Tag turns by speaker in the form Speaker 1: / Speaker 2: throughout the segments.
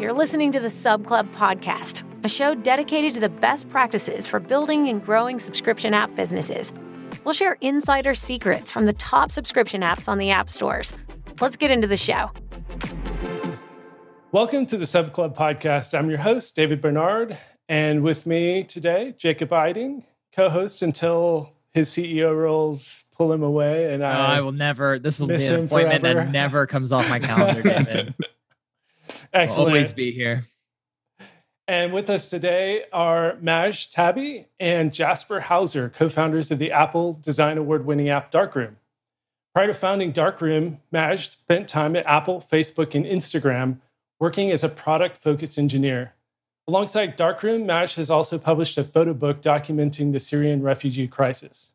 Speaker 1: you're listening to the Sub Club podcast, a show dedicated to the best practices for building and growing subscription app businesses. We'll share insider secrets from the top subscription apps on the app stores. Let's get into the show.
Speaker 2: Welcome to the Sub Club podcast. I'm your host, David Barnard, and with me today, Jacob Eiting, co host until his CEO roles pull him away. And I,
Speaker 3: oh, I will never, this will be an appointment forever. that never comes off my calendar, David.
Speaker 2: Excellent.
Speaker 3: Always be here.
Speaker 2: And with us today are Majd Taby and Jasper Hauser, co founders of the Apple Design Award winning app Darkroom. Prior to founding Darkroom, Majd spent time at Apple, Facebook, and Instagram working as a product focused engineer. Alongside Darkroom, Majd has also published a photo book documenting the Syrian refugee crisis.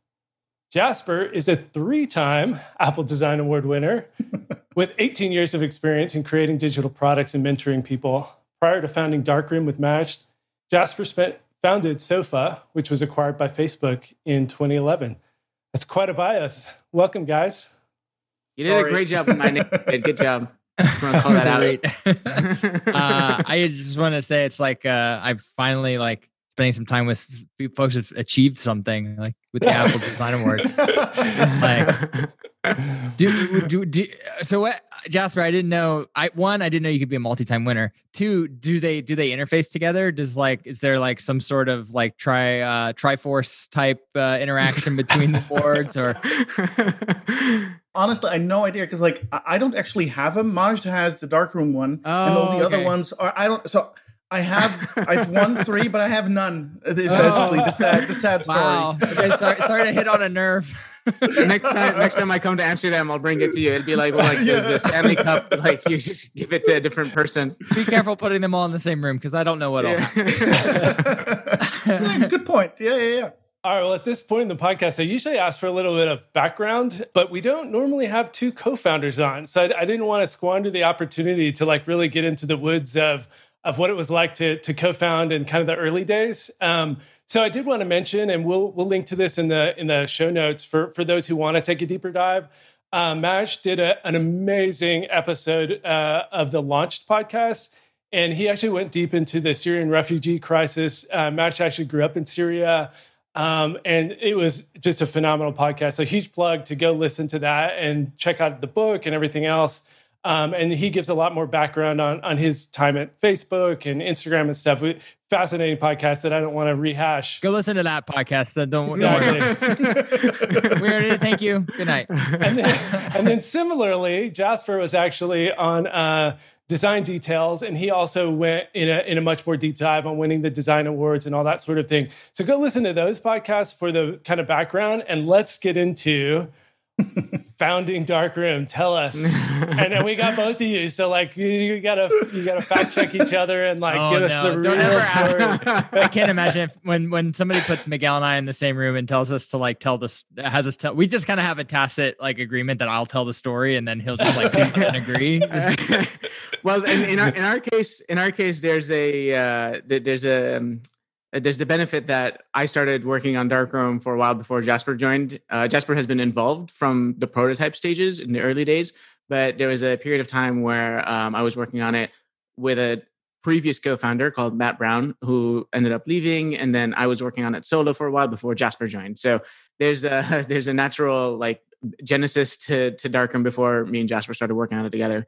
Speaker 2: Jasper is a three time Apple Design Award winner with 18 years of experience in creating digital products and mentoring people. Prior to founding Darkroom with Majd, Jasper spent, founded Sofa, which was acquired by Facebook in 2011. That's quite a bias. Welcome, guys.
Speaker 4: You did Sorry. a great job with my name. Good job. call that
Speaker 3: out. uh, I just want to say it's like uh, I've finally like spending some time with folks who've achieved something like with the Apple Design Awards. like, do, do, do, so what, Jasper? I didn't know. I one, I didn't know you could be a multi-time winner. Two, do they do they interface together? Does like is there like some sort of like tri uh, Triforce type uh, interaction between the boards or?
Speaker 5: Honestly, I had no idea because like I don't actually have them. Majd has the darkroom one, oh, and all the okay. other ones are I don't so. I have I've won three, but I have none. Is oh. basically oh. the sad the sad story. Wow.
Speaker 3: Okay, sorry, sorry to hit on a nerve.
Speaker 4: next time next time I come to Amsterdam, I'll bring it to you. It'd be like well, like yeah. there's a Stanley Cup, like you just give it to a different person.
Speaker 3: Be careful putting them all in the same room because I don't know what yeah.
Speaker 5: all. Good point. Yeah, yeah, yeah.
Speaker 2: All right. Well, at this point in the podcast, I usually ask for a little bit of background, but we don't normally have two co-founders on, so I, I didn't want to squander the opportunity to like really get into the woods of of what it was like to to co-found in kind of the early days. Um, so I did want to mention, and we'll we'll link to this in the in the show notes for for those who want to take a deeper dive. Uh, Majd did a, an amazing episode uh, of the Launched podcast, and he actually went deep into the Syrian refugee crisis. Uh, Majd actually grew up in Syria. Um, and it was just a phenomenal podcast. So huge plug to go listen to that and check out the book and everything else. Um, and he gives a lot more background on on his time at Facebook and Instagram and stuff. Fascinating podcast that I don't want to rehash.
Speaker 3: Go listen to that podcast. So don't. Exactly. we already thank you. Good night.
Speaker 2: And then, and then similarly, Jasper was actually on. Uh, design details and he also went in a, in a much more deep dive on winning the design awards and all that sort of thing so go listen to those podcasts for the kind of background and let's get into founding Darkroom tell us. And then we got both of you so like you, you, gotta you gotta fact check each other and like oh, give us the Don't real story.
Speaker 3: I can't imagine if when when somebody puts miguel and i in the same room and tells us to like tell this has us tell we just kind of have a tacit like agreement that i'll tell the story and then he'll just like and agree.
Speaker 4: Well in, in, our in our case in our case there's a uh there's a um, there's the benefit that I started working on Darkroom for a while before Jasper joined. Uh, Jasper has been involved from the prototype stages in the early days, but there was a period of time where um, I was working on it with a previous co-founder called Matt Brown, who ended up leaving, and then I was working on it solo for a while before Jasper joined. So there's a there's a natural like genesis to to Darkroom before me and Jasper started working on it together.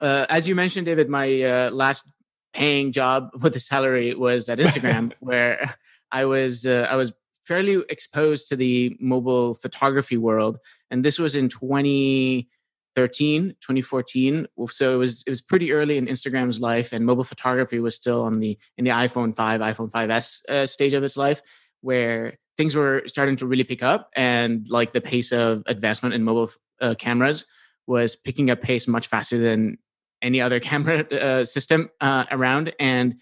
Speaker 4: Uh, as you mentioned, David, my uh, last paying job with a salary was at Instagram, where I was uh, I was fairly exposed to the mobile photography world, and this was in 2013, 2014. So it was it was pretty early in Instagram's life, and mobile photography was still on the in the iPhone 5, iPhone 5s uh, stage of its life, where things were starting to really pick up, and like the pace of advancement in mobile uh, cameras was picking up pace much faster than any other camera uh, system uh, around. And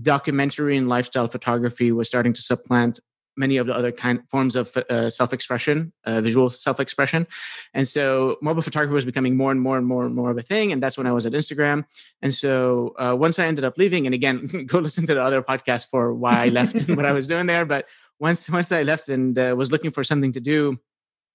Speaker 4: documentary and lifestyle photography was starting to supplant many of the other kind of forms of uh, self-expression, uh, visual self-expression, and so mobile photography was becoming more and more and more and more of a thing. And that's when I was at Instagram. And so uh, once I ended up leaving, and again, go listen to the other podcast for why I left and what I was doing there. But once once I left and uh, was looking for something to do,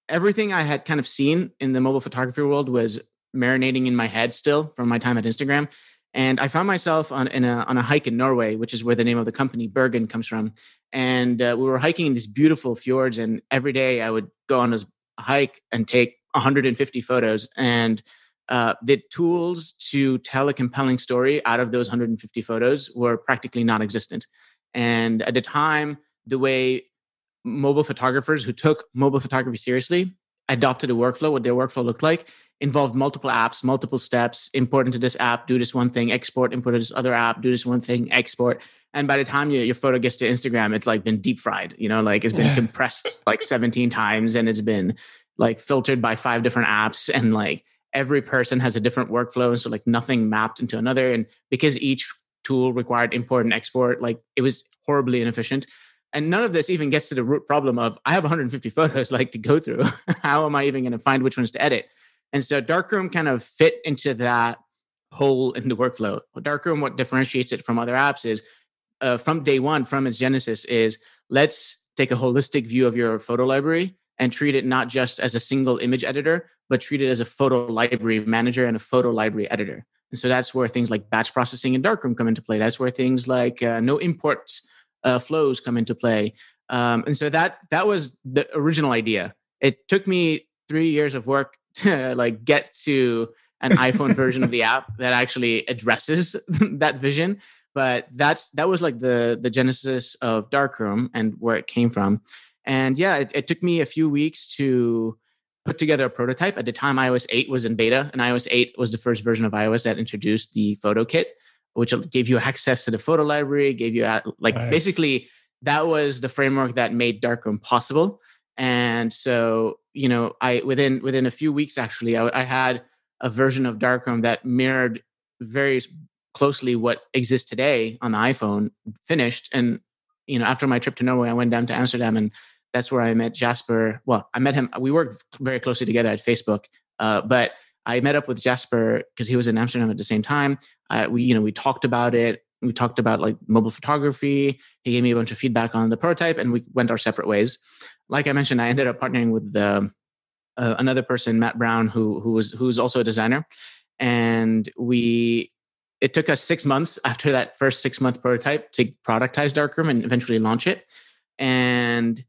Speaker 4: everything I had kind of seen in the mobile photography world was marinating in my head still from my time at Instagram. And I found myself on a, on a hike in Norway, which is where the name of the company Bergen comes from. And uh, we were hiking in these beautiful fjords, and every day I would go on this hike and take 150 photos. And uh, the tools to tell a compelling story out of those 150 photos were practically non-existent. And at the time, the way mobile photographers who took mobile photography seriously adopted a workflow, what their workflow looked like, involved multiple apps, multiple steps, import into this app, do this one thing, export, import to this other app, do this one thing, export. And by the time you, your photo gets to Instagram, it's like been deep fried, you know, like it's been compressed like 17 times and it's been like filtered by five different apps and like every person has a different workflow. And so like nothing mapped into another. And because each tool required import and export, like it was horribly inefficient. And none of this even gets to the root problem of I have 150 photos like to go through. How am I even going to find which ones to edit? And so Darkroom kind of fit into that hole in the workflow. Darkroom, what differentiates it from other apps is uh, from day one, from its genesis, is let's take a holistic view of your photo library and treat it not just as a single image editor, but treat it as a photo library manager and a photo library editor. And so that's where things like batch processing in Darkroom come into play. That's where things like uh, no imports uh, flows come into play. Um, and so that that was the original idea. It took me three years of work to like get to an iPhone version of the app that actually addresses that vision. But that's that was like the the genesis of Darkroom and where it came from. And yeah, it, it took me a few weeks to put together a prototype. At the time, iOS 8 was in beta, and iOS 8 was the first version of iOS that introduced the PhotoKit, which gave you access to the photo library, gave you like nice. basically that was the framework that made Darkroom possible. And so, you know, I within within a few weeks actually, I, I had a version of Darkroom that mirrored very closely what exists today on the iPhone finished. And you know, after my trip to Norway, I went down to Amsterdam and that's where I met Jasper. Well, I met him. We worked very closely together at Facebook, uh, but I met up with Jasper because he was in Amsterdam at the same time. Uh, we, you know, we talked about it. We talked about like mobile photography. He gave me a bunch of feedback on the prototype, and we went our separate ways. Like I mentioned, I ended up partnering with the, uh, another person, Matt Brown, who who was who's also a designer, and we. It took us six months after that first six month prototype to productize Darkroom and eventually launch it. And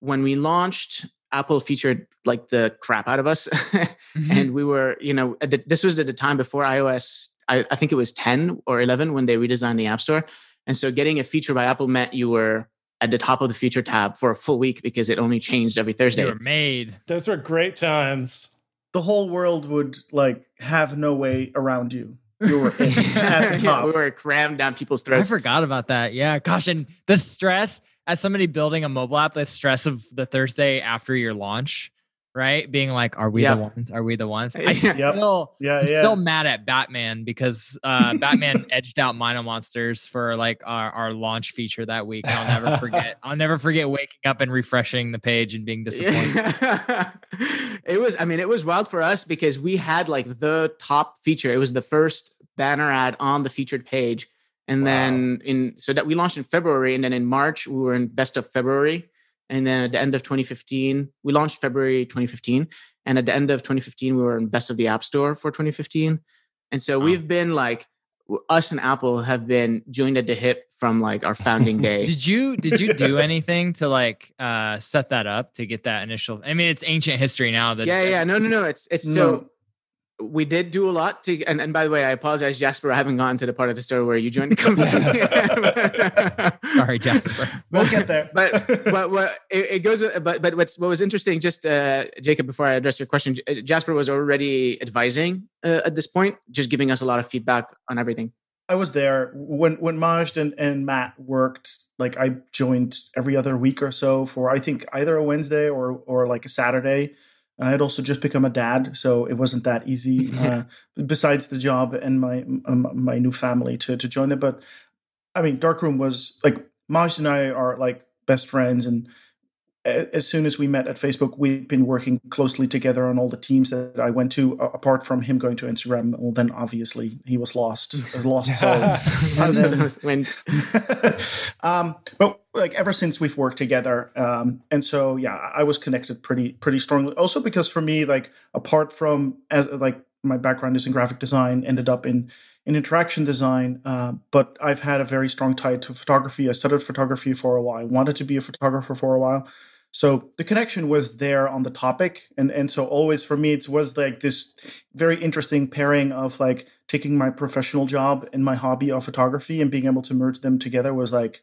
Speaker 4: when we launched apple featured like the crap out of us mm-hmm. and we were you know this was at the time before ios I, I, think it was 10 or 11 when they redesigned the app store and so getting a feature by apple meant you were at the top of the feature tab for a full week because it only changed every thursday
Speaker 3: you were made
Speaker 2: those were great times
Speaker 5: the whole world would like have no way around you you were at the top.
Speaker 4: Yeah, we were crammed down people's throats.
Speaker 3: I forgot about that. Yeah, gosh, and the stress as somebody building a mobile app, the stress of the Thursday after your launch, right? Being like, are we yep. the ones? Are we the ones? I still, yeah, I'm yeah. still mad at Batman because uh, Batman edged out Mino Monsters for like our, our launch feature that week. I'll never forget. I'll never forget waking up and refreshing the page and being disappointed.
Speaker 4: it was, I mean, it was wild for us because we had like the top feature. It was the first banner ad on the featured page and wow. then in so that we launched in February, and then in March we were in best of February, and then at the end of 2015 we launched February 2015, and at the end of 2015 we were in best of the App Store for 2015, and so wow. we've been like us and Apple have been joined at the hip from like our founding day.
Speaker 3: did you did you do anything to like uh set that up to get that initial? I mean, it's ancient history now. That
Speaker 4: yeah, yeah, no, no, no. It's it's no. so we did do a lot to and, and by the way i apologize jasper i haven't gone to the part of the story where you joined the company.
Speaker 3: Sorry jasper.
Speaker 5: We'll get there.
Speaker 4: But but what it, it, goes but but what's what was interesting just uh jacob before i address your question uh, jasper was already advising uh, at this point just giving us a lot of feedback on everything.
Speaker 5: I was there. When when majd and, and matt worked like i joined every other week or so for i think either a wednesday or or like a saturday I had also just become a dad, so it wasn't that easy. Uh, besides the job and my um, my new family to to join them, but I mean, Darkroom was like Majd and I are like best friends, and as soon as we met at Facebook, we've been working closely together on all the teams that I went to. apart from him going to Instagram, well, then obviously he was lost, lost and then, um, but like ever since we've worked together, um, and so yeah, I was connected pretty pretty strongly. Also because for me, like apart from as like my background is in graphic design, ended up in in interaction design. Uh, but I've had a very strong tie to photography. I studied photography for a while. I wanted to be a photographer for a while. So the connection was there on the topic, and and so always for me it was like this very interesting pairing of like taking my professional job and my hobby of photography and being able to merge them together was like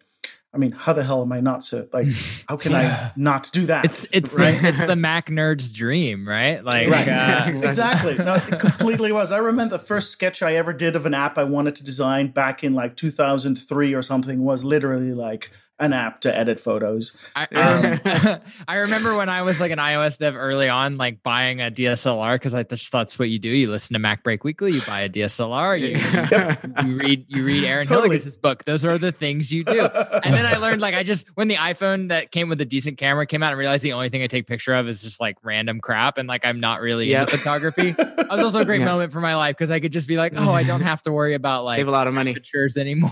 Speaker 5: I mean, how the hell am I not so like? How can yeah. I not do that?
Speaker 3: It's it's right? the, it's the Mac nerd's dream, right? Like right.
Speaker 5: Uh, exactly. No, it completely was. I remember the first sketch I ever did of an app I wanted to design back in like 2003 or something was literally like an app to edit photos.
Speaker 3: I, um, I remember when I was like an iOS dev early on, like buying a DSLR because I just thought that's what you do. You listen to MacBreak Weekly, you buy a DSLR, you, you, you read you read Aaron totally. Hillegass's book. Those are the things you do. And then I learned like I just when the iPhone that came with a decent camera came out, I realized the only thing I take picture of is just like random crap, and like I'm not really yep. into photography. That was also a great yeah. moment for my life because I could just be like, oh, I don't have to worry about like
Speaker 4: save a lot of money
Speaker 3: pictures anymore.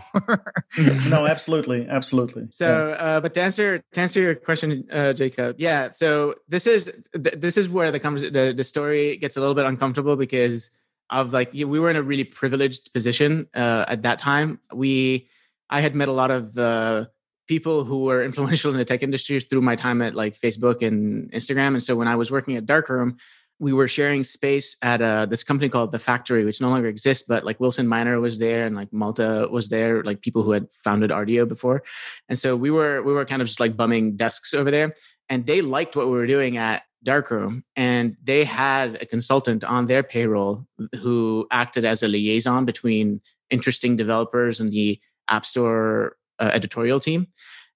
Speaker 5: no, absolutely, absolutely.
Speaker 4: So, yeah. uh, but to answer to answer your question, uh, Jacob, yeah. So this is th- this is where the, the the story gets a little bit uncomfortable because of like we were in a really privileged position uh, at that time. We I had met a lot of uh, people who were influential in the tech industry through my time at like Facebook and Instagram, and so when I was working at Darkroom, we were sharing space at uh, this company called The Factory, which no longer exists, but like Wilson Miner was there and like Malthe was there, like people who had founded Rdio before. And so we were we were kind of just like bumming desks over there. And they liked what we were doing at Darkroom. And they had a consultant on their payroll who acted as a liaison between interesting developers and the App Store uh, editorial team.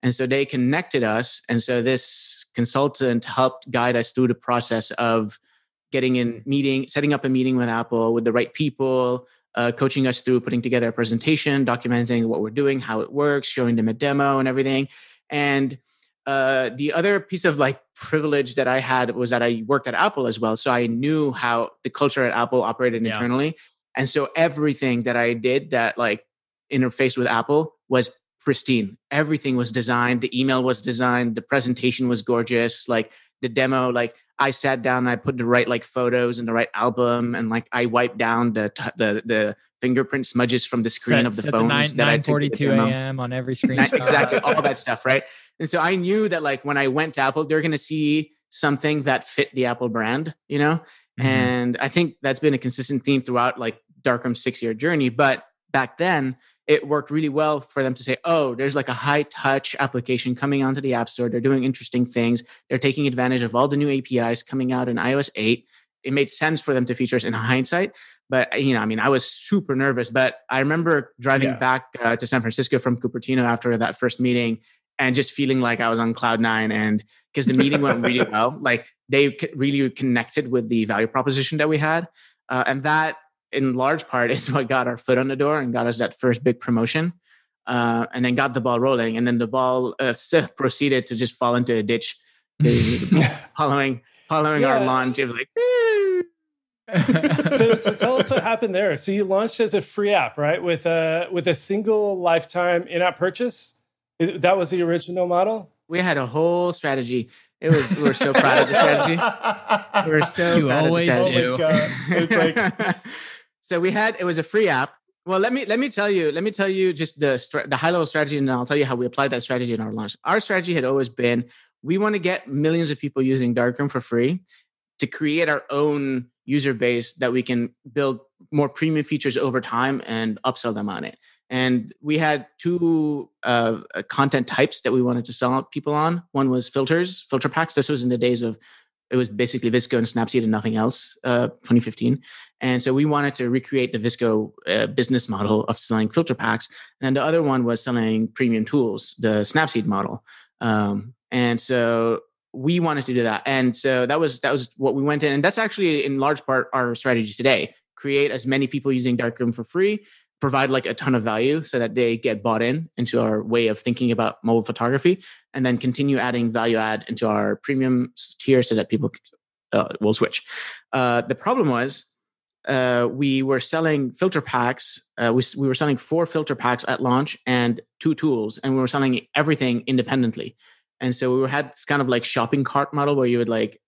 Speaker 4: And so they connected us. And so this consultant helped guide us through the process of getting in meeting, setting up a meeting with Apple with the right people, uh, coaching us through putting together a presentation, documenting what we're doing, how it works, showing them a demo and everything. And uh, the other piece of like privilege that I had was that I worked at Apple as well. So I knew how the culture at Apple operated yeah. internally. And so everything that I did that like interfaced with Apple was pristine. Everything was designed. The email was designed. The presentation was gorgeous. Like the demo, like I sat down and I put the right like photos in the right album and like I wiped down the t- the the fingerprint smudges from the screen set, of the phones the
Speaker 3: nine, that 942 a.m. on every screen.
Speaker 4: exactly, all that stuff, right? And so I knew that like when I went to Apple, they're going to see something that fit the Apple brand, you know. Mm-hmm. And I think that's been a consistent theme throughout like Darkroom's six year journey. But back then, it worked really well for them to say, oh, there's like a high touch application coming onto the App Store. They're doing interesting things. They're taking advantage of all the new APIs coming out in iOS 8. It made sense for them to feature us in hindsight. But, you know, I mean, I was super nervous. But I remember driving yeah. back uh, to San Francisco from Cupertino after that first meeting and just feeling like I was on cloud nine. And because the meeting went really well, like they really connected with the value proposition that we had. Uh, and that in large part is what got our foot on the door and got us that first big promotion. Uh, and then got the ball rolling. And then the ball uh, proceeded to just fall into a ditch following following yeah. our launch. It was like,
Speaker 2: so, so tell us what happened there. So you launched as a free app, right? With a with a single lifetime in-app purchase. That was the original model.
Speaker 4: We had a whole strategy. It was we were so proud of the strategy. We are so
Speaker 3: you
Speaker 4: proud
Speaker 3: always
Speaker 4: of the
Speaker 3: strategy.
Speaker 2: do. Oh it's like
Speaker 4: so we had it was a free app. Well, let me let me tell you let me tell you just the the high level strategy, and I'll tell you how we applied that strategy in our launch. Our strategy had always been we want to get millions of people using Darkroom for free to create our own user base that we can build more premium features over time and upsell them on it. And we had two uh, content types that we wanted to sell people on. One was filters, filter packs. This was in the days of it was basically VSCO and Snapseed and nothing else, uh, 2015. And so we wanted to recreate the VSCO uh, business model of selling filter packs. And the other one was selling premium tools, the Snapseed model. Um, and so we wanted to do that. And so that was that was what we went in. And that's actually in large part our strategy today. Create as many people using Darkroom for free provide like a ton of value so that they get bought in into our way of thinking about mobile photography and then continue adding value add into our premium tier so that people uh, will switch. Uh, the problem was uh, we were selling filter packs uh, we, we were selling four filter packs at launch and two tools and we were selling everything independently. And so we had this kind of like shopping cart model where you would like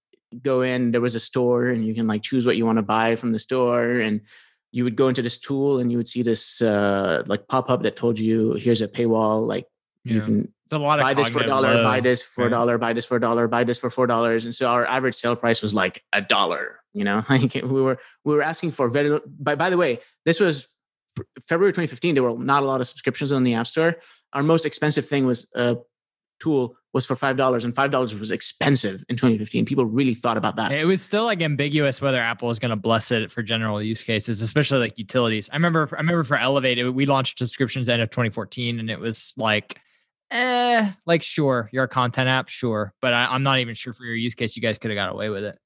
Speaker 4: go in, there was a store, and you can like choose what you want to buy from the store, and you would go into this tool, and you would see this uh, like pop up that told you, "Here's a paywall." Like
Speaker 3: Yeah.
Speaker 4: you can
Speaker 3: a lot of
Speaker 4: buy this for a dollar,
Speaker 3: load.
Speaker 4: buy this for a dollar, buy this for a dollar, buy this for four dollars, and so our average sale price was like a dollar. You know, like we were we were asking for very. By by the way, this was February 2015. There were not a lot of subscriptions on the App Store. Our most expensive thing was a tool was for five dollars, and five dollars was expensive in 2015. People really thought about that.
Speaker 3: It was still like ambiguous whether Apple was going to bless it for general use cases, especially like utilities. I remember, I remember for Elevate, we launched subscriptions end of 2014, and it was like, eh, like sure, you're a content app, sure, but I, I'm not even sure for your use case, you guys could have got away with it.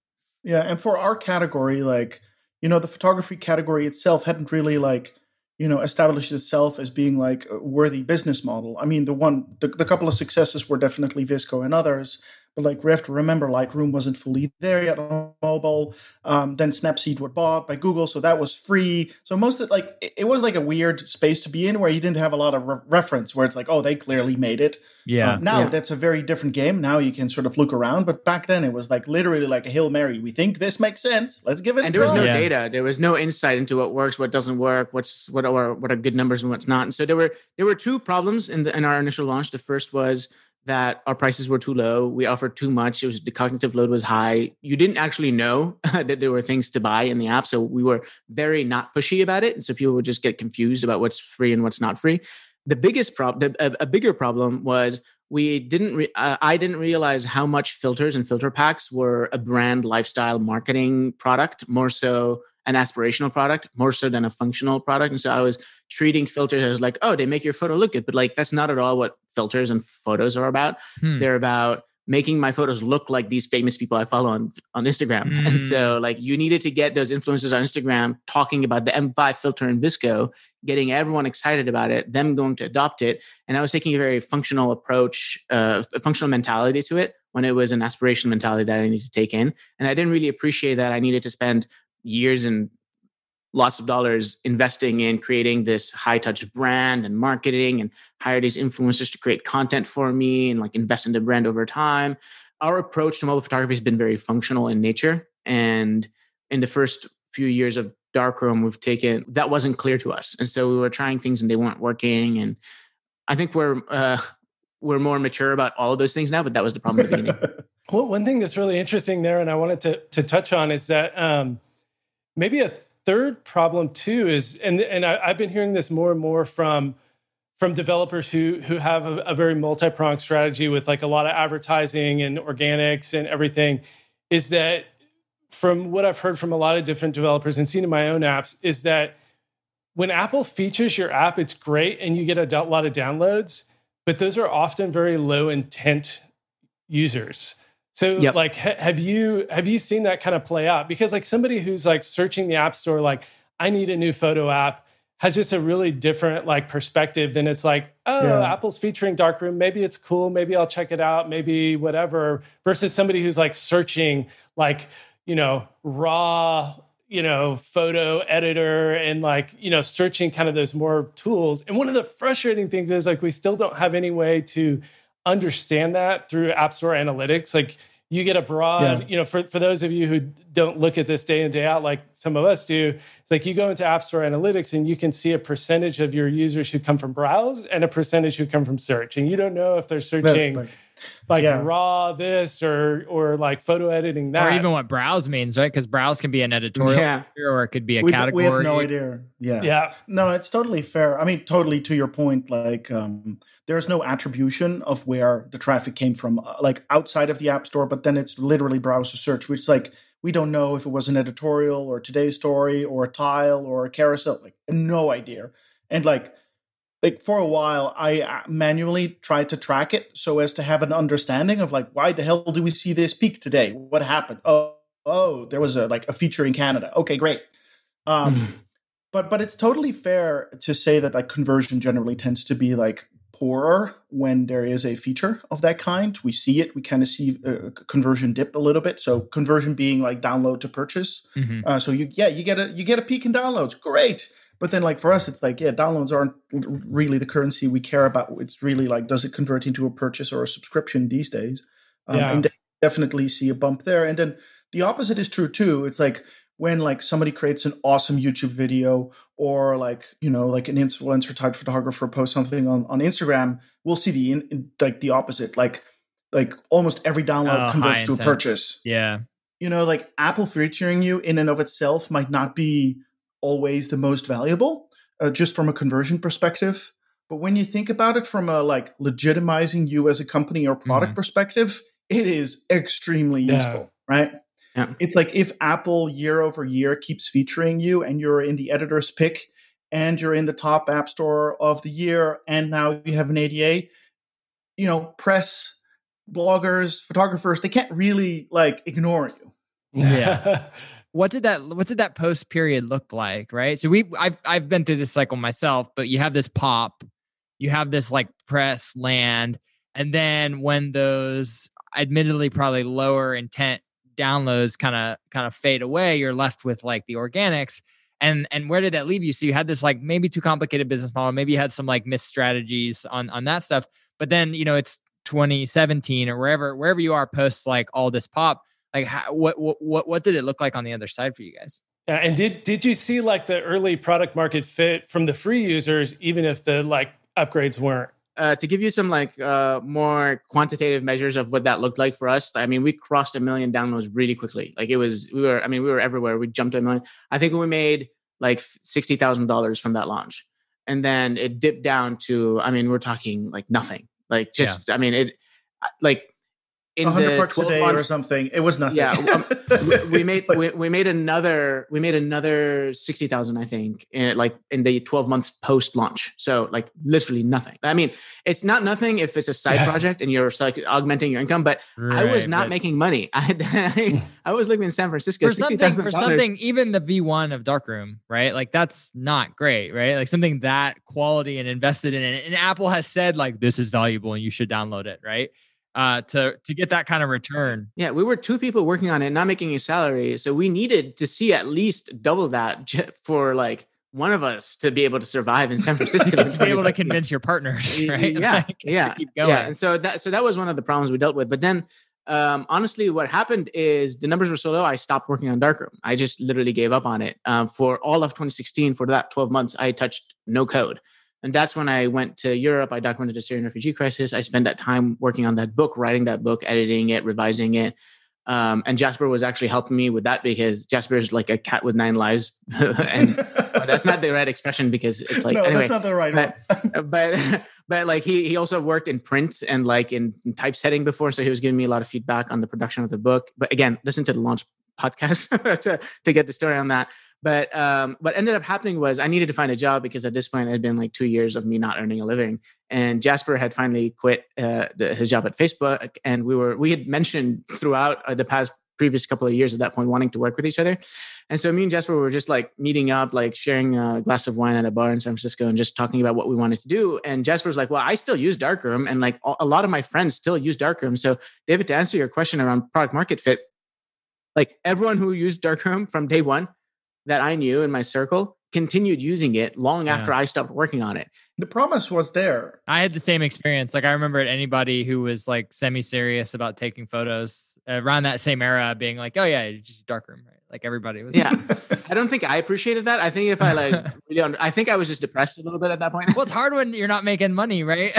Speaker 5: Yeah, and for our category, like you know, the photography category itself hadn't really like you know established itself as being like a worthy business model. I mean, the one, the, the couple of successes were definitely VSCO and others, but like we have to remember, Lightroom wasn't fully there yet on mobile. Um, then Snapseed was bought by Google, so that was free. So most of like it, it was like a weird space to be in where you didn't have a lot of re- reference. Where it's like, oh, they clearly made it.
Speaker 3: Yeah.
Speaker 5: Um, now
Speaker 4: Yeah.
Speaker 5: that's a very different game. Now you can sort of look around, but back then it was like literally like a hail mary. We think this makes sense. Let's give it.
Speaker 4: and
Speaker 5: a
Speaker 4: there was no
Speaker 3: Yeah.
Speaker 4: data there was no insight into what works what doesn't work what's what are what are good numbers and what's not and so there were there were two problems in the in our initial launch the first was that our prices were too low we offered too much it was the cognitive load was high. You didn't actually know that there were things to buy in the app so we were very not pushy about it and so people would just get confused about what's free and what's not free. The biggest problem a, a bigger problem was we didn't re- uh, i didn't realize how much filters and filter packs were a brand lifestyle marketing product more so an aspirational product more so than a functional product and so i was treating filters as like oh they make your photo look good but like that's not at all what filters and photos are about
Speaker 3: Hmm.
Speaker 4: they're about making my photos look like these famous people I follow on on Instagram.
Speaker 3: Mm.
Speaker 4: And so like you needed to get those influencers on Instagram talking about the M5 filter in VSCO, getting everyone excited about it, them going to adopt it. And I was taking a very functional approach, uh, a functional mentality to it when it was an aspiration mentality that I needed to take in. And I didn't really appreciate that I needed to spend years and lots of dollars investing in creating this high touch brand and marketing and hire these influencers to create content for me and like invest in the brand over time. Our approach to mobile photography has been very functional in nature. And in the first few years of Darkroom, we've taken that wasn't clear to us. And so we were trying things and they weren't working. And I think we're uh, we're more mature about all of those things now, but that was the problem at the beginning.
Speaker 2: Well, one thing that's really interesting there, and I wanted to to touch on, is that um, maybe a third problem too is, and and I, I've been hearing this more and more from from developers who who have a, a very multi pronged strategy with like a lot of advertising and organics and everything, is that from what I've heard from a lot of different developers and seen in my own apps, is that when Apple features your app, it's great and you get a lot of downloads, but those are often very low intent users. So
Speaker 4: Yep.
Speaker 2: like ha- have you have you seen that kind of play out? Because like somebody who's like searching the app store like I need a new photo app has just a really different like perspective than it's like, oh,
Speaker 5: Yeah.
Speaker 2: Apple's featuring Darkroom, maybe it's cool, maybe I'll check it out, maybe whatever, versus somebody who's like searching like, you know, raw you know, photo editor and like, you know, searching kind of those more tools. And one of the frustrating things is like we still don't have any way to understand that through App Store analytics. Like you get a broad,
Speaker 5: Yeah.
Speaker 2: you know, for, for those of you who don't look at this day in, day out, like some of us do, it's like you go into App Store analytics and you can see a percentage of your users who come from browse and a percentage who come from search. And you don't know if they're searching
Speaker 5: like,
Speaker 2: like
Speaker 5: yeah.
Speaker 2: raw this or or like photo editing that.
Speaker 3: Or even what browse means, right? Because browse can be an editorial
Speaker 4: Yeah.
Speaker 3: or it could be a
Speaker 5: we,
Speaker 3: category.
Speaker 5: we have no idea. Yeah.
Speaker 2: yeah.
Speaker 5: No, it's totally fair. I mean, totally to your point. Like, um, there's no attribution of where the traffic came from, uh, like outside of the App Store, but then it's literally browser search, which like we don't know if it was an editorial or today's story or a tile or a carousel. Like, no idea. And like, like for a while, I uh, manually tried to track it so as to have an understanding of like, why the hell do we see this peak today? What happened? Oh, oh, there was a like a feature in Canada. Okay, great. Um, but but it's totally fair to say that like conversion generally tends to be like poorer when there is a feature of that kind. We see it. We kind of see uh, conversion dip a little bit. So conversion being like download to purchase.
Speaker 3: Mhm.
Speaker 5: Uh, so you yeah you get a you get a peak in downloads. Great. But then like for us, it's like yeah, downloads aren't really the currency we care about. It's really like does it convert into a purchase or a subscription these days? Um,
Speaker 2: Yeah.
Speaker 5: And definitely see a bump there. And then the opposite is true too. It's like when like somebody creates an awesome YouTube video or like you know like an influencer type photographer posts something on on Instagram, we'll see the in, in, like the opposite. Like like almost every download oh, converts to a purchase.
Speaker 3: Yeah.
Speaker 5: You know, like Apple featuring you in and of itself might not be always the most valuable, uh, just from a conversion perspective. But when you think about it from a like legitimizing you as a company or product mm-hmm. perspective, it is extremely yeah. useful, right? Yeah. It's like if Apple year over year keeps featuring you and you're in the editor's pick and you're in the top app store of the year and now you have an ADA, you know, press, bloggers, photographers, they can't really like ignore you.
Speaker 3: Yeah. what did that what did that post period look like, right? So we I've I've been through this cycle myself, but you have this pop, you have this like press land, and then when those admittedly probably lower intent downloads kind of kind of fade away, you're left with like the organics. And and where did that leave you? So you had this like maybe too complicated business model. Maybe you had some like missed strategies on on that stuff. But then you know it's 2017 or wherever wherever you are post like all this pop. Like how, what what what did it look like on the other side for you guys?
Speaker 2: Yeah, and did did you see like the early product market fit from the free users, even if the like upgrades weren't?
Speaker 4: Uh, to give you some like uh, more quantitative measures of what that looked like for us, I mean, we crossed a million downloads really quickly. Like it was, we were, I mean, we were everywhere. We jumped a million. I think we made like sixty thousand dollars from that launch, and then it dipped down to, I mean, we're talking like nothing. Like just, yeah. I mean, it like
Speaker 5: in 100 parts a day months, or something. It was nothing.
Speaker 4: Yeah, um, we, made like, we, we, made another we made another sixty thousand, I think, in, like in the twelve months post launch. So like literally nothing. I mean, it's not nothing if it's a side yeah. project and you're like augmenting your income. But right, I was not making money. I I was living in San Francisco.
Speaker 3: For something, for something, even the V one of Darkroom, right? Like that's not great, right? Like something that quality and invested in it. And Apple has said like this is valuable and you should download it, right? Uh, to to get that kind of return.
Speaker 4: Yeah, we were two people working on it, not making a salary, so we needed to see at least double that for like one of us to be able to survive in San Francisco.
Speaker 3: to be able to convince your partners, right?
Speaker 4: Yeah, like, yeah, yeah. And so that so that was one of the problems we dealt with. But then, um, honestly, what happened is the numbers were so low. I stopped working on Darkroom. I just literally gave up on it. Um, for all of 2016, for that 12 months, I touched no code. And that's when I went to Europe. I documented the Syrian refugee crisis. I spent that time working on that book, writing that book, editing it, revising it. Um, and Jasper was actually helping me with that because Jasper is like a cat with nine lives, and that's not the right expression because it's like
Speaker 5: no,
Speaker 4: anyway.
Speaker 5: That's not the right
Speaker 4: but, one. but but like he he also worked in print and like in, in typesetting before, so he was giving me a lot of feedback on the production of the book. But again, listen to the launch podcast to, to get the story on that. But um, what ended up happening was I needed to find a job because at this point it had been like two years of me not earning a living, and Jasper had finally quit uh, the, his job at Facebook, and we were we had mentioned throughout uh, the past previous couple of years at that point wanting to work with each other, and so me and Jasper were just like meeting up, like sharing a glass of wine at a bar in San Francisco, and just talking about what we wanted to do. And Jasper's like, "Well, I still use Darkroom, and like a lot of my friends still use Darkroom." So, David, to answer your question around product market fit, like everyone who used Darkroom from day one that I knew in my circle continued using it long yeah. after I stopped working on it.
Speaker 5: The promise was there.
Speaker 3: I had the same experience. Like I remember anybody who was like semi-serious about taking photos around that same era being like, "Oh yeah, just darkroom." Right? Like everybody was.
Speaker 4: Yeah, I don't think I appreciated that. I think if I like really, under, I think I was just depressed a little bit at that point.
Speaker 3: well, it's hard when you're not making money, right?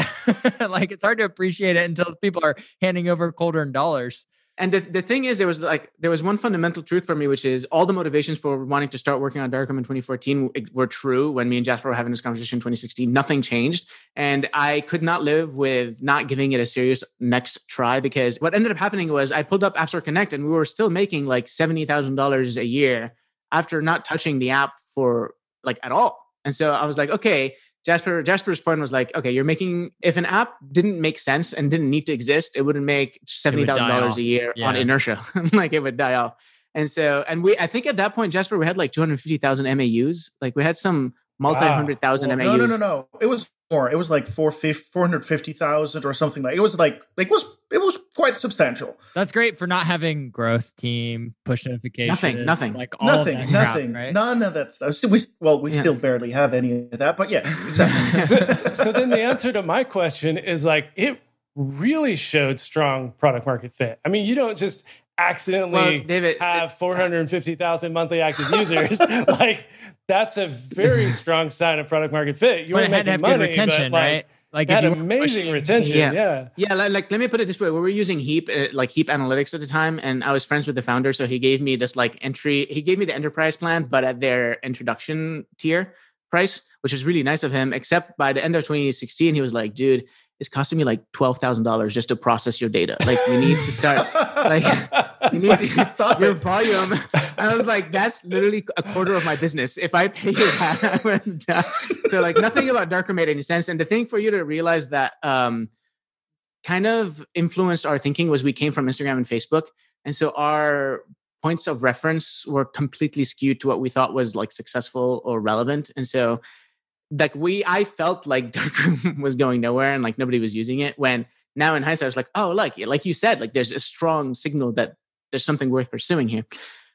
Speaker 3: like it's hard to appreciate it until people are handing over colder and dollars
Speaker 4: and the, the thing is there was like there was one fundamental truth for me which is all the motivations for wanting to start working on darkroom in 2014 were true when me and jasper were having this conversation in 2016 nothing changed. And i could not live with not giving it a serious next try because what ended up happening was i pulled up app store connect and we were still making like $70000 a year after not touching the app for like at all. And so i was like okay Jasper Jasper's point was like, okay, you're making if an app didn't make sense and didn't need to exist, it wouldn't make seventy thousand dollars a year yeah. on inertia. like it would die off. And so, and we, I think at that point, Jasper, we had like two hundred fifty thousand MAUs. Like we had some multi hundred thousand wow. MAUs.
Speaker 5: No, no, no, no. It was more. It was like four hundred fifty thousand or something like. It was like like was it was quite substantial.
Speaker 3: That's great for not having growth team push notifications.
Speaker 4: Nothing, nothing,
Speaker 3: like
Speaker 5: nothing,
Speaker 3: nothing,
Speaker 5: crap, right? none of that stuff. we well, we yeah. still barely have any of that, but yeah, exactly.
Speaker 2: so, so then the answer to my question is like it really showed strong product market fit. I mean, you don't just accidentally
Speaker 4: Well, David,
Speaker 2: have 450,000 monthly active users. like that's a very strong sign of product market fit. You
Speaker 3: but
Speaker 2: were
Speaker 3: it had to
Speaker 2: making
Speaker 3: have
Speaker 2: money,
Speaker 3: good retention,
Speaker 2: but, like,
Speaker 3: right? Like
Speaker 2: it had
Speaker 3: if you were
Speaker 2: amazing
Speaker 3: pushing-
Speaker 2: retention.
Speaker 4: Yeah.
Speaker 2: Yeah.
Speaker 4: Yeah, like, like let me put it this way: we were using Heap, uh, like Heap Analytics at the time, and I was friends with the founder, so he gave me this like entry. He gave me the enterprise plan, but at their introduction tier price, which was really nice of him. Except by the end of 2016, he was like, "Dude, it's costing me like twelve thousand dollars just to process your data. Like, we need to start like you need
Speaker 5: like,
Speaker 4: to,
Speaker 5: stop
Speaker 4: your
Speaker 5: it.
Speaker 4: volume." And I was like, "That's literally a quarter of my business. If I pay you that, I went down." so like nothing about Darker made any sense. And the thing for you to realize that um, kind of influenced our thinking was we came from Instagram and Facebook, and so our points of reference were completely skewed to what we thought was like successful or relevant. And so like we I felt like Darkroom was going nowhere and like nobody was using it. When now in hindsight, I was like, oh, like like you said, like there's a strong signal that there's something worth pursuing here.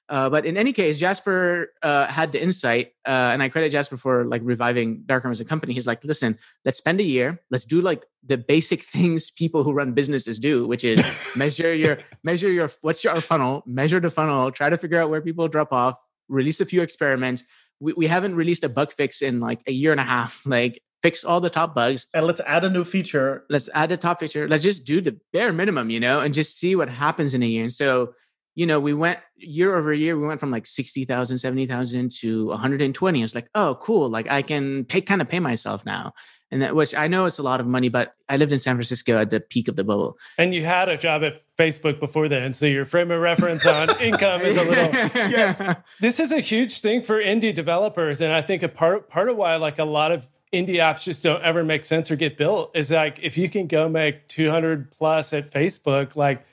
Speaker 4: Uh, but in any case, Jasper uh, had the insight, uh, and I credit Jasper for like reviving Darkroom as a company. He's like, listen, let's spend a year, let's do like the basic things people who run businesses do, which is measure your measure your what's your funnel, measure the funnel, try to figure out where people drop off, release a few experiments. We, we haven't released a bug fix in like a year and a half. Like fix all the top bugs.
Speaker 5: and let's add a new feature.
Speaker 4: Let's add a top feature. Let's just do the bare minimum, you know, and just see what happens in a year. And so, you know, we went year over year, we went from like 60,000, 70,000 to 120. I was like, oh, cool. Like I can pay, kind of pay myself now. And that, which I know it's a lot of money, but I lived in San Francisco at the peak of the bubble.
Speaker 2: And you had a job at Facebook before then. So your frame of reference on income is a little
Speaker 5: Yes.
Speaker 2: this is a huge thing for indie developers and i think a part part of why like a lot of indie apps just don't ever make sense or get built is like if you can go make 200 plus at facebook like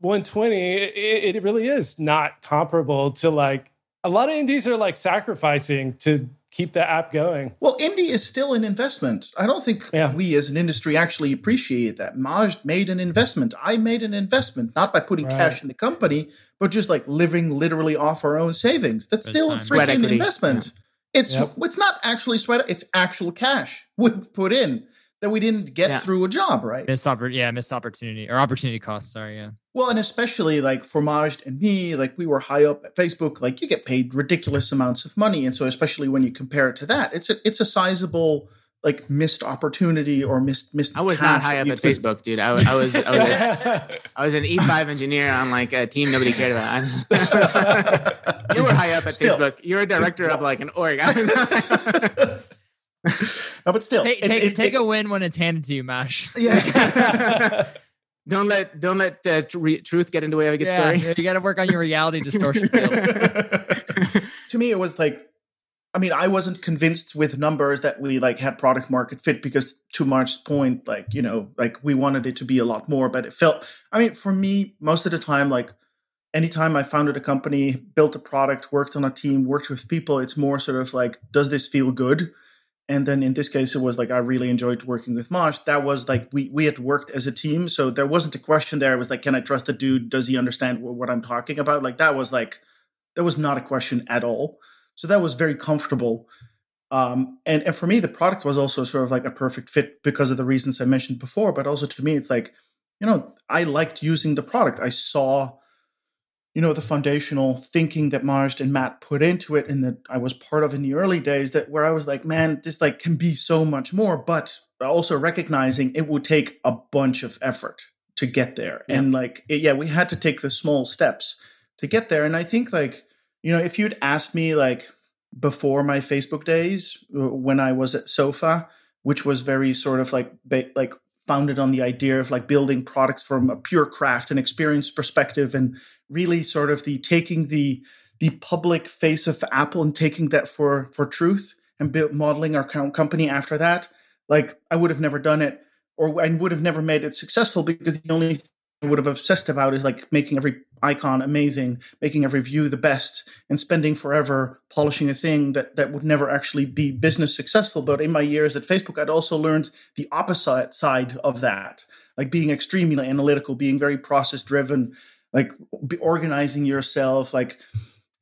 Speaker 2: 120 it, it really is not comparable to like a lot of indies are like sacrificing to keep the app going
Speaker 5: Well, indie is still an investment. I don't think
Speaker 2: Yeah.
Speaker 5: we as an industry actually appreciate that. Majd made an investment. I made an investment, not by putting
Speaker 2: Right.
Speaker 5: cash in the company, but just like living literally off our own savings. That's
Speaker 3: Good
Speaker 5: still a
Speaker 3: time.
Speaker 4: Sweat
Speaker 5: freaking
Speaker 4: equity.
Speaker 5: investment. It's
Speaker 2: Yep.
Speaker 5: it's not actually sweat. It's actual cash we put in that we didn't get
Speaker 4: Yeah.
Speaker 5: through a job, right?
Speaker 3: missed oppor- yeah, missed opportunity or opportunity cost. Sorry, yeah.
Speaker 5: Well, and especially like for Majd and me, like we were high up at Facebook, like you get paid ridiculous amounts of money, and so especially when you compare it to that, it's a it's a sizable like missed opportunity or missed missed.
Speaker 4: I was not high up at
Speaker 5: could-
Speaker 4: Facebook, dude. I, was- I was, I was, a, I was an E5 engineer on like a team nobody cared about. you were high up at
Speaker 5: Still.
Speaker 4: Facebook. You're a director of like an org.
Speaker 5: No, but still,
Speaker 3: Take,
Speaker 5: it's-
Speaker 3: take,
Speaker 5: it's-
Speaker 3: take
Speaker 5: it-
Speaker 3: a win when it's handed to you, Mash.
Speaker 4: yeah. don't let don't let uh, tr- re- truth get in the way of a good
Speaker 3: yeah,
Speaker 4: story.
Speaker 3: you got to work on your reality distortion field.
Speaker 5: to me, it was like, I mean, I wasn't convinced with numbers that we like had product market fit because to March's point, like, you know, like we wanted it to be a lot more, but it felt, I mean, for me, most of the time, like anytime I founded a company, built a product, worked on a team, worked with people, it's more sort of like, does this feel good? And then in this case, it was like I really enjoyed working with Marsh. That was like we we had worked as a team, so there wasn't a question there. It was like, can I trust the dude? Does he understand what, what I'm talking about? Like that was like that was not a question at all. So that was very comfortable. Um, and and for me, the product was also sort of like a perfect fit because of the reasons I mentioned before. But also to me, it's like you know I liked using the product. I saw you know the foundational thinking that Majd and Matt put into it and that I was part of in the early days that where I was like man this like can be so much more but also recognizing it would take a bunch of effort to get there
Speaker 4: Yeah.
Speaker 5: and like it, yeah we had to take the small steps to get there and I think like you know if you'd asked me like before my Facebook days uh, when I was at Sofa which was very sort of like ba- like founded on the idea of like building products from a pure craft and experience perspective and really sort of the taking the the public face of Apple and taking that for for truth and build, modeling our company after that. Like I would have never done it, or I would have never made it successful because the only thing I would have obsessed about is like making every icon amazing, making every view the best, and spending forever polishing a thing that that would never actually be business successful. But in my years at Facebook, I'd also learned the opposite side of that, like being extremely analytical, being very process driven, like be organizing yourself, like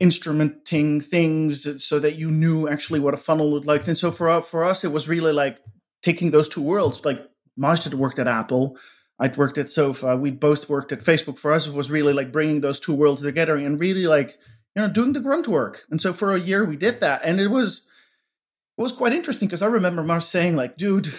Speaker 5: instrumenting things so that you knew actually what a funnel looked like. And so for for us, it was really like taking those two worlds. Like Majd had worked at Apple. I'd worked at Sofa. We both worked at Facebook. For us, it was really like bringing those two worlds together and really like you know doing the grunt work. And so for a year we did that, and it was it was quite interesting because I remember Marsh saying like, "Dude,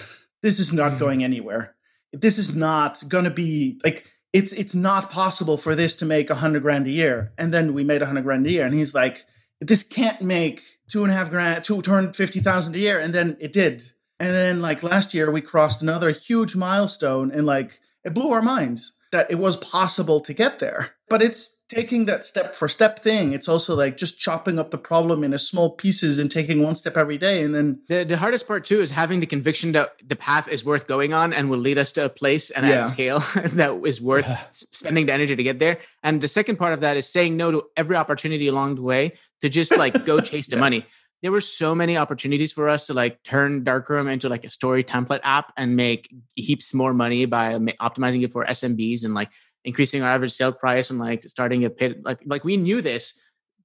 Speaker 5: this is not mm-hmm. going anywhere. This is not going to be like." It's it's not possible for this to make a hundred grand a year, and then we made a hundred grand a year, and he's like, "This can't make two and a half grand, two hundred fifty thousand a year," and then it did, and then like last year we crossed another huge milestone, and like it blew our minds that it was possible to get there. But it's taking that step for step thing. It's also like just chopping up the problem into small pieces and taking one step every day. And then
Speaker 4: the, the hardest part too is having the conviction that the path is worth going on and will lead us to a place and
Speaker 5: Yeah.
Speaker 4: at scale that is worth s- spending the energy to get there. And the second part of that is saying no to every opportunity along the way to just like go chase the
Speaker 5: Yes.
Speaker 4: money. There were so many opportunities for us to like turn Darkroom into like a story template app and make heaps more money by optimizing it for SMBs and like increasing our average sale price and like starting a pit. Like like we knew this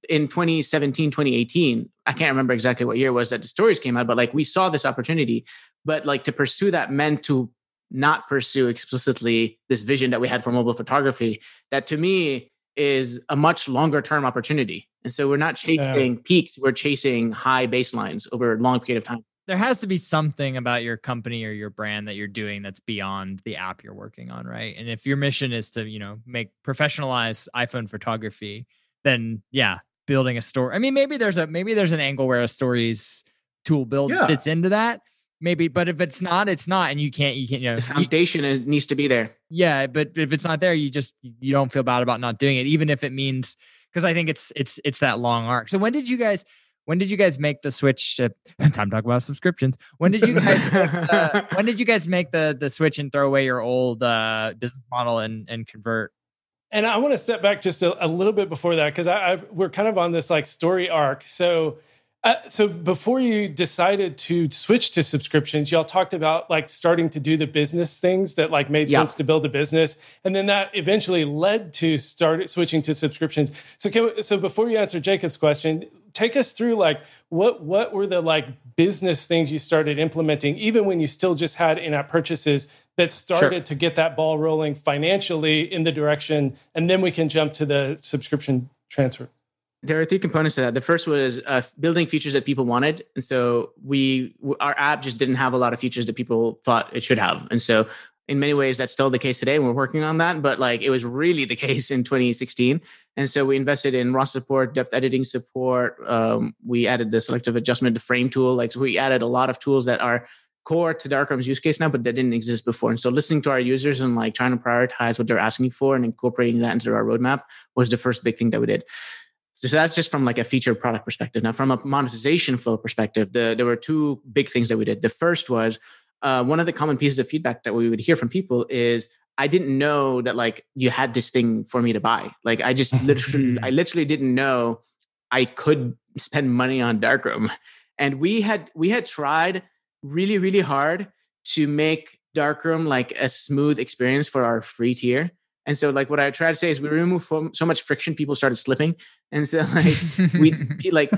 Speaker 4: in 2017 2018 i can't remember exactly what year it was that the stories came out but like we saw this opportunity but like to pursue that meant to not pursue explicitly this vision that we had for mobile photography that to me is a much longer term opportunity and so we're not
Speaker 2: Yeah.
Speaker 4: chasing peaks we're chasing high baselines over a long period of time
Speaker 3: there has to be something about your company or your brand that you're doing that's beyond the app you're working on, right? And if your mission is to, you know, make professionalized iPhone photography, then yeah, building a store. I mean, maybe there's a maybe there's an angle where a stories tool build
Speaker 5: Yeah.
Speaker 3: fits into that. Maybe, but if it's not, it's not, and you can't, you can't, you know,
Speaker 4: the
Speaker 3: you-
Speaker 4: foundation is, needs to be there
Speaker 3: yeah, but if it's not there, you just you don't feel bad about not doing it, even if it means because I think it's it's it's that long arc. So when did you guys when did you guys make the switch to time to talk about subscriptions? When did you guys make the, when did you guys make the the switch and throw away your old uh business model and and convert?
Speaker 2: And I want to step back just a, a little bit before that because I, I we're kind of on this like story arc. So, uh, so before you decided to switch to subscriptions, y'all talked about like starting to do the business things that like made
Speaker 4: Yeah.
Speaker 2: sense to build a business, and then that eventually led to start switching to subscriptions. So, can we, so before you answer Jacob's question, take us through like what what were the like business things you started implementing, even when you still just had in-app purchases that started to get that ball rolling financially in the direction, and then we can jump to the subscription transfer.
Speaker 4: There are three components to that. The first was uh, building features that people wanted, and so we our app just didn't have a lot of features that people thought it should have, and so in many ways that's still the case today. and We're working on that, but like it was really the case in 2016, and so we invested in raw support, depth editing support. Um, we added the selective adjustment, the frame tool. Like so we added a lot of tools that are core to Darkroom's use case now, but that didn't exist before. And so listening to our users and like trying to prioritize what they're asking for and incorporating that into our roadmap was the first big thing that we did. So that's just from like a feature product perspective. Now, from a monetization flow perspective, the, there were two big things that we did. The first was uh, one of the common pieces of feedback that we would hear from people is I didn't know that like you had this thing for me to buy. Like I just literally, I literally didn't know I could spend money on Darkroom. And we had we had tried really really hard to make Darkroom like a smooth experience for our free tier. And so like what I try to say is we remove so much friction, people started slipping. And so like we like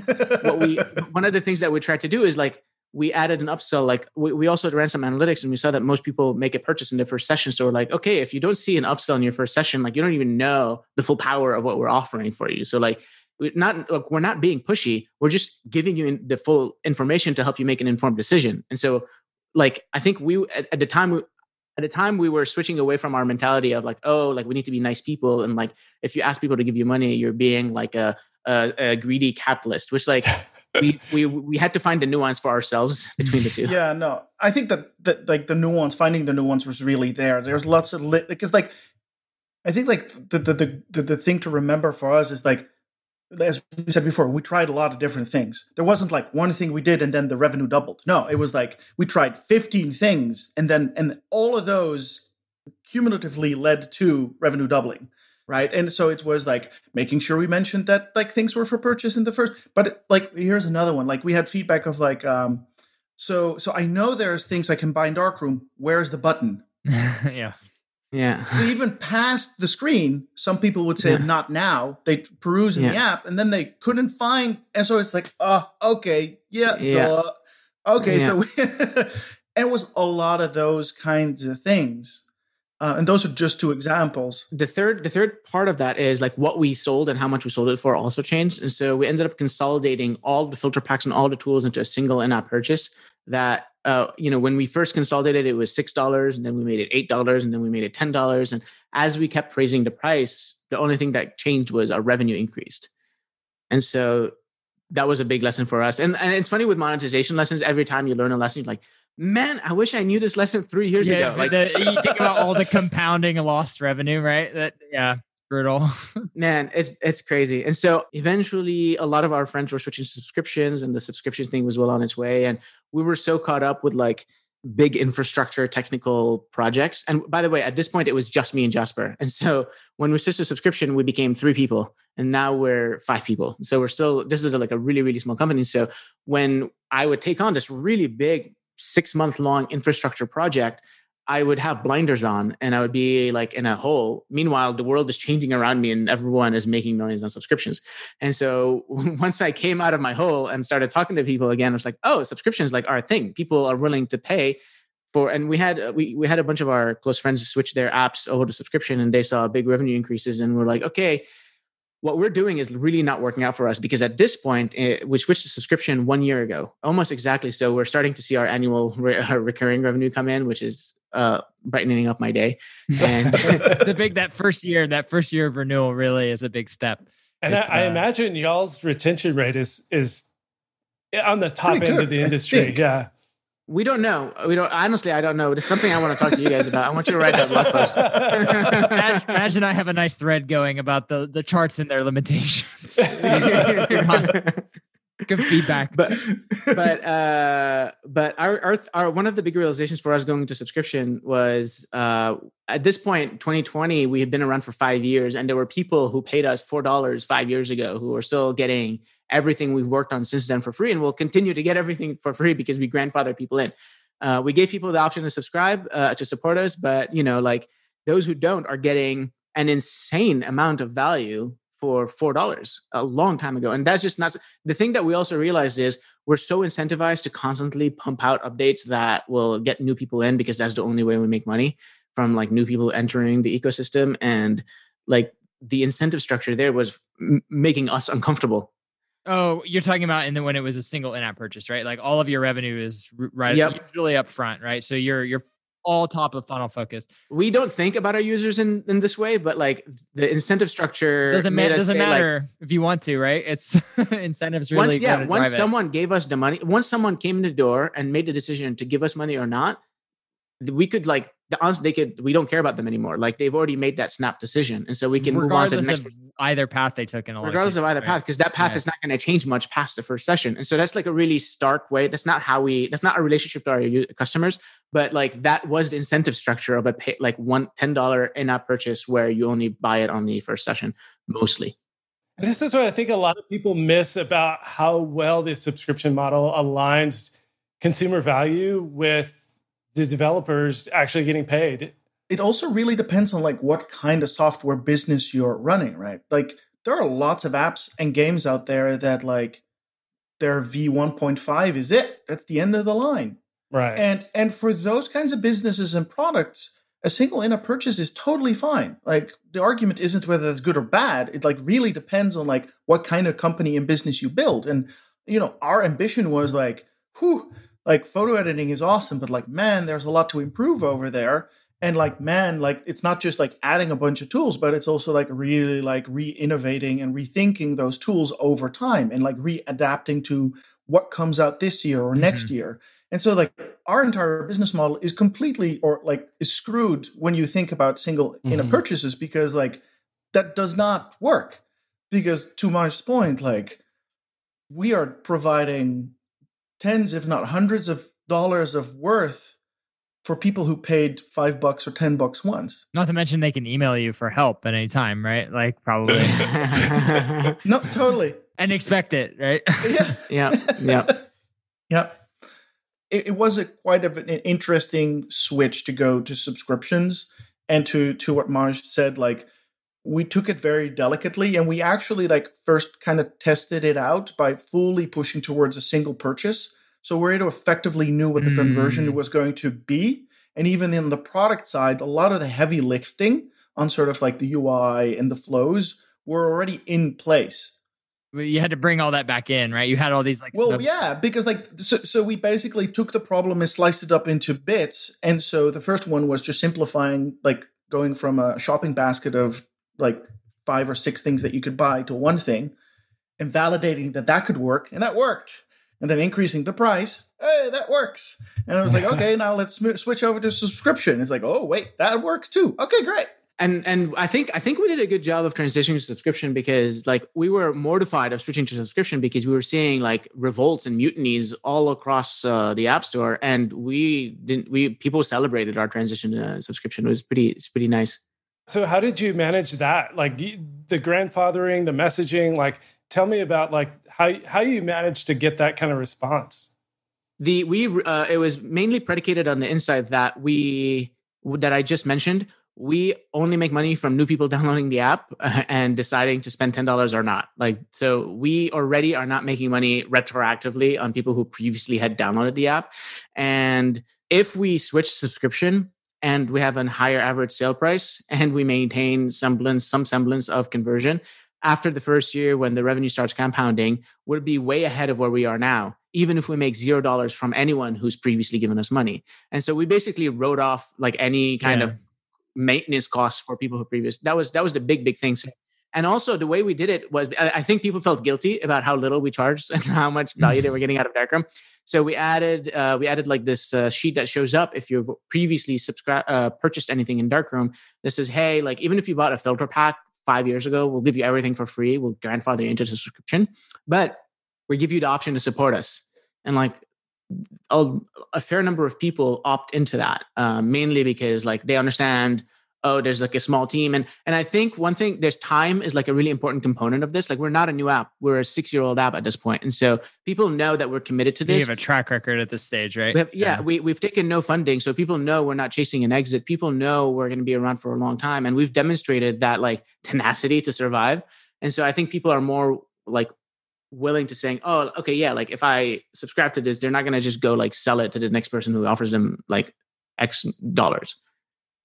Speaker 4: what we one of the things that we tried to do is like we added an upsell like we, we also ran some analytics and we saw that most people make a purchase in their first session. So we're like okay if you don't see an upsell in your first session like you don't even know the full power of what we're offering for you. So like we're not look, we're not being pushy. We're just giving you in- the full information to help you make an informed decision. And so like i think we at, at the time we, at the time we were switching away from our mentality of like oh like we need to be nice people. And like if you ask people to give you money you're being like a a, a greedy capitalist which like we, we we had to find the nuance for ourselves between the two.
Speaker 5: Yeah no. I think that that like the nuance finding the nuance was really there. There's lots of lit because like i think like the the, the the the thing to remember for us is like as we said before we tried a lot of different things. There wasn't like one thing we did and then the revenue doubled. No it was like we tried 15 things and then and all of those cumulatively led to revenue doubling right? And so it was like making sure we mentioned that like things were for purchase in the first but like here's another one. Like we had feedback of like um so so i know there's things i can buy in darkroom where's the button?
Speaker 3: Yeah.
Speaker 4: Yeah
Speaker 5: so even past the screen some people would say
Speaker 4: Yeah.
Speaker 5: not now they peruse in the app and then they couldn't find and so it's like oh okay yeah,
Speaker 4: Yeah.
Speaker 5: duh. okay
Speaker 4: Yeah.
Speaker 5: so we, it was a lot of those kinds of things Uh, and those are just two examples.
Speaker 4: The third, the third part of that is like what we sold and how much we sold it for also changed. And so we ended up consolidating all the filter packs and all the tools into a single in-app purchase. That uh, you know, when we first consolidated, it was six dollars, and then we made it eight dollars, and then we made it ten dollars. And as we kept raising the price, the only thing that changed was our revenue increased. And so that was a big lesson for us. And and it's funny with monetization lessons. Every time you learn a lesson, you're like, man, I wish I knew this lesson three years yeah, ago.
Speaker 3: Like the, you think about all the compounding lost revenue, right? That yeah, brutal.
Speaker 4: man, it's it's crazy. And so eventually, a lot of our friends were switching to subscriptions, and the subscription thing was well on its way. And we were so caught up with like big infrastructure technical projects. And by the way, at this point, it was just me and Jasper. And so when we switched to subscription, we became three people, and now we're five people. So we're still this is like a really really small company. So when I would take on this really big six month long infrastructure project, I would have blinders on and I would be like in a hole. Meanwhile, the world is changing around me and everyone is making millions on subscriptions. And so once I came out of my hole and started talking to people again, I was like, oh, subscriptions like our thing. People are willing to pay for, and we had uh, we we had a bunch of our close friends switch their apps over to subscription and they saw big revenue increases and we're like, okay, what we're doing is really not working out for us because at this point eh, we switched to subscription one year ago almost exactly. So we're starting to see our annual re- recurring revenue come in which is uh, brightening up my day.
Speaker 3: And the big that first year that first year of renewal really is a big step.
Speaker 2: And I, I, uh, imagine y'all's retention rate is is on the top end of the industry yeah
Speaker 4: we don't know. We don't. Honestly, I don't know. It's something I want to talk to you guys about. I want you to write that blog post.
Speaker 3: imagine, imagine, I have a nice thread going about the the charts and their limitations. Good feedback.
Speaker 4: But but uh, but our, our our one of the big realizations for us going to subscription was uh, at this point, 2020, we had been around for five years, and there were people who paid us four dollars five years ago who are still getting everything we've worked on since then for free, and we'll continue to get everything for free because we grandfather people in. Uh, we gave people the option to subscribe uh, to support us, but you know, like those who don't are getting an insane amount of value for four dollars a long time ago, and that's just not the thing that we also realized is we're so incentivized to constantly pump out updates that will get new people in because that's the only way we make money from like new people entering the ecosystem and like the incentive structure there was m- making us uncomfortable
Speaker 3: Oh, you're talking about and then when it was a single in-app purchase, right? Like all of your revenue is right yep. usually up front, right? So you're you're all top of funnel focused.
Speaker 4: We don't think about our users in, in this way, but like the incentive structure
Speaker 3: doesn't, ma- doesn't matter like, if you want to, right? It's incentives really.
Speaker 4: Once, yeah, once someone it. gave us the money, once someone came in the door and made the decision to give us money or not, we could like the honest they could we don't care about them anymore like they've already made that snap decision and so we can regardless move on to the next
Speaker 3: either path they took in
Speaker 4: a regardless of either right? path because that path yeah. is not going to change much past the first session and so that's like a really stark way that's not how we that's not a relationship to our customers but like that was the incentive structure of a pay, like one $10 in-app purchase where you only buy it on the first session mostly
Speaker 2: this is what i think a lot of people miss about how well the subscription model aligns consumer value with the developers actually getting paid.
Speaker 5: It also really depends on like what kind of software business you're running, right? Like there are lots of apps and games out there that like their V1.5 is it. That's the end of the line.
Speaker 2: Right.
Speaker 5: And and for those kinds of businesses and products, a single in-app purchase is totally fine. Like the argument isn't whether that's good or bad. It like really depends on like what kind of company and business you build. And you know, our ambition was like, whew, like photo editing is awesome, but like, man, there's a lot to improve over there. And like, man, like it's not just like adding a bunch of tools, but it's also like really like re-innovating and rethinking those tools over time and like re-adapting to what comes out this year or mm-hmm. next year. And so like our entire business model is completely or like is screwed when you think about single mm-hmm. in-app purchases because like that does not work. Because to Majd's point, like we are providing tens, if not hundreds of dollars of worth for people who paid five bucks or ten bucks once.
Speaker 3: Not to mention they can email you for help at any time, right? Like probably.
Speaker 5: no, totally.
Speaker 3: And expect it, right?
Speaker 4: yeah. Yeah. Yeah.
Speaker 5: yeah. It, it was a quite of an interesting switch to go to subscriptions and to to what Majd said, like we took it very delicately and we actually like first kind of tested it out by fully pushing towards a single purchase so we're able effectively knew what the mm. conversion was going to be And even in the product side, a lot of the heavy lifting on sort of like the UI and the flows were already in place.
Speaker 3: You had to bring all that back in, right? You had all these like.
Speaker 5: Well, yeah, because like so, so we basically took the problem and sliced it up into bits, and so the first one was just simplifying, like going from a shopping basket of like five or six things that you could buy to one thing, and validating that that could work, and that worked and then increasing the price. Hey, that works. And I was like, okay, now let's sm- switch over to subscription. It's like, oh wait, that works too. Okay, great.
Speaker 4: And and I think I think we did a good job of transitioning to subscription because like we were mortified of switching to subscription because we were seeing like revolts and mutinies all across uh, the app store, and we didn't. We people celebrated our transition to subscription. It was pretty. It's pretty nice.
Speaker 2: So how did you manage that? Like the grandfathering, the messaging, like tell me about like how how you managed to get that kind of response.
Speaker 4: The we uh, it was mainly predicated on the insight that we that I just mentioned. We only make money from new people downloading the app and deciding to spend ten dollars or not. Like so, we already are not making money retroactively on people who previously had downloaded the app. And if we switch subscription, and we have a higher average sale price and we maintain semblance some semblance of conversion. After the first year when the revenue starts compounding we'll be way ahead of where we are now even if we make zero dollars from anyone who's previously given us money. And so we basically wrote off like any kind yeah. of maintenance costs for people who previous that was that was the big big thing. So, and also the way we did it was i think people felt guilty about how little we charged and how much value they were getting out of darkroom so we added uh, we added like this uh, sheet that shows up if you've previously subscribed uh, purchased anything in darkroom this is hey like even if you bought a filter pack five years ago. We'll give you everything for free. We'll grandfather you into subscription, but we give you the option to support us. And like a, a fair number of people opt into that, uh, mainly because like they understand oh there's like a small team. And and i think one thing there's time is like a really important component of this. Like we're not a new app. We're a six year old app at this point. And so people know that we're committed to this
Speaker 3: we have a track record at this stage right?
Speaker 4: Have, yeah, yeah, we, we've taken no funding. So people know we're not chasing an exit. People know we're going to be around for a long time. And we've demonstrated that like tenacity to survive. And so i think people are more like willing to saying oh okay yeah like if i subscribe to this they're not going to just go like sell it to the next person who offers them like x dollars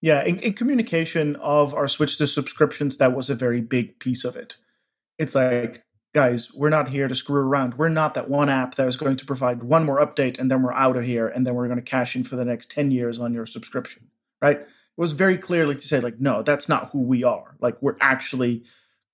Speaker 5: yeah, in, in, communication of our switch to subscriptions, that was a very big piece of it. It's like, guys, we're not here to screw around. We're not that one app that is going to provide one more update and then we're out of here and then we're going to cash in for the next 10 years on your subscription, right? It was very clearly to say, like, no, that's not who we are. Like, we're actually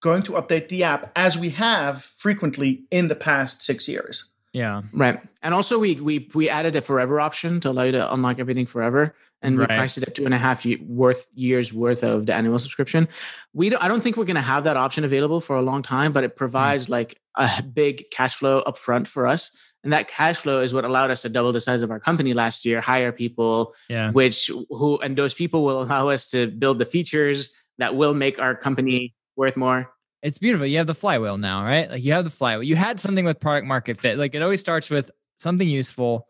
Speaker 5: going to update the app as we have frequently in the past six years.
Speaker 3: Yeah.
Speaker 4: Right. And also we we we added a forever option to allow you to unlock everything forever. And right. we priced it at two and a half year, worth years worth of the annual subscription. We don't I don't think we're gonna have that option available for a long time, but it mm. provides mm. like a big cash flow upfront for us. And that cash flow is what allowed us to double the size of our company last year, hire people,
Speaker 3: yeah.
Speaker 4: which who and those people will allow us to build the features that will make our company worth more
Speaker 3: it's beautiful. You have the flywheel now, right? Like you have the flywheel. You had something with product market fit. Like it always starts with something useful,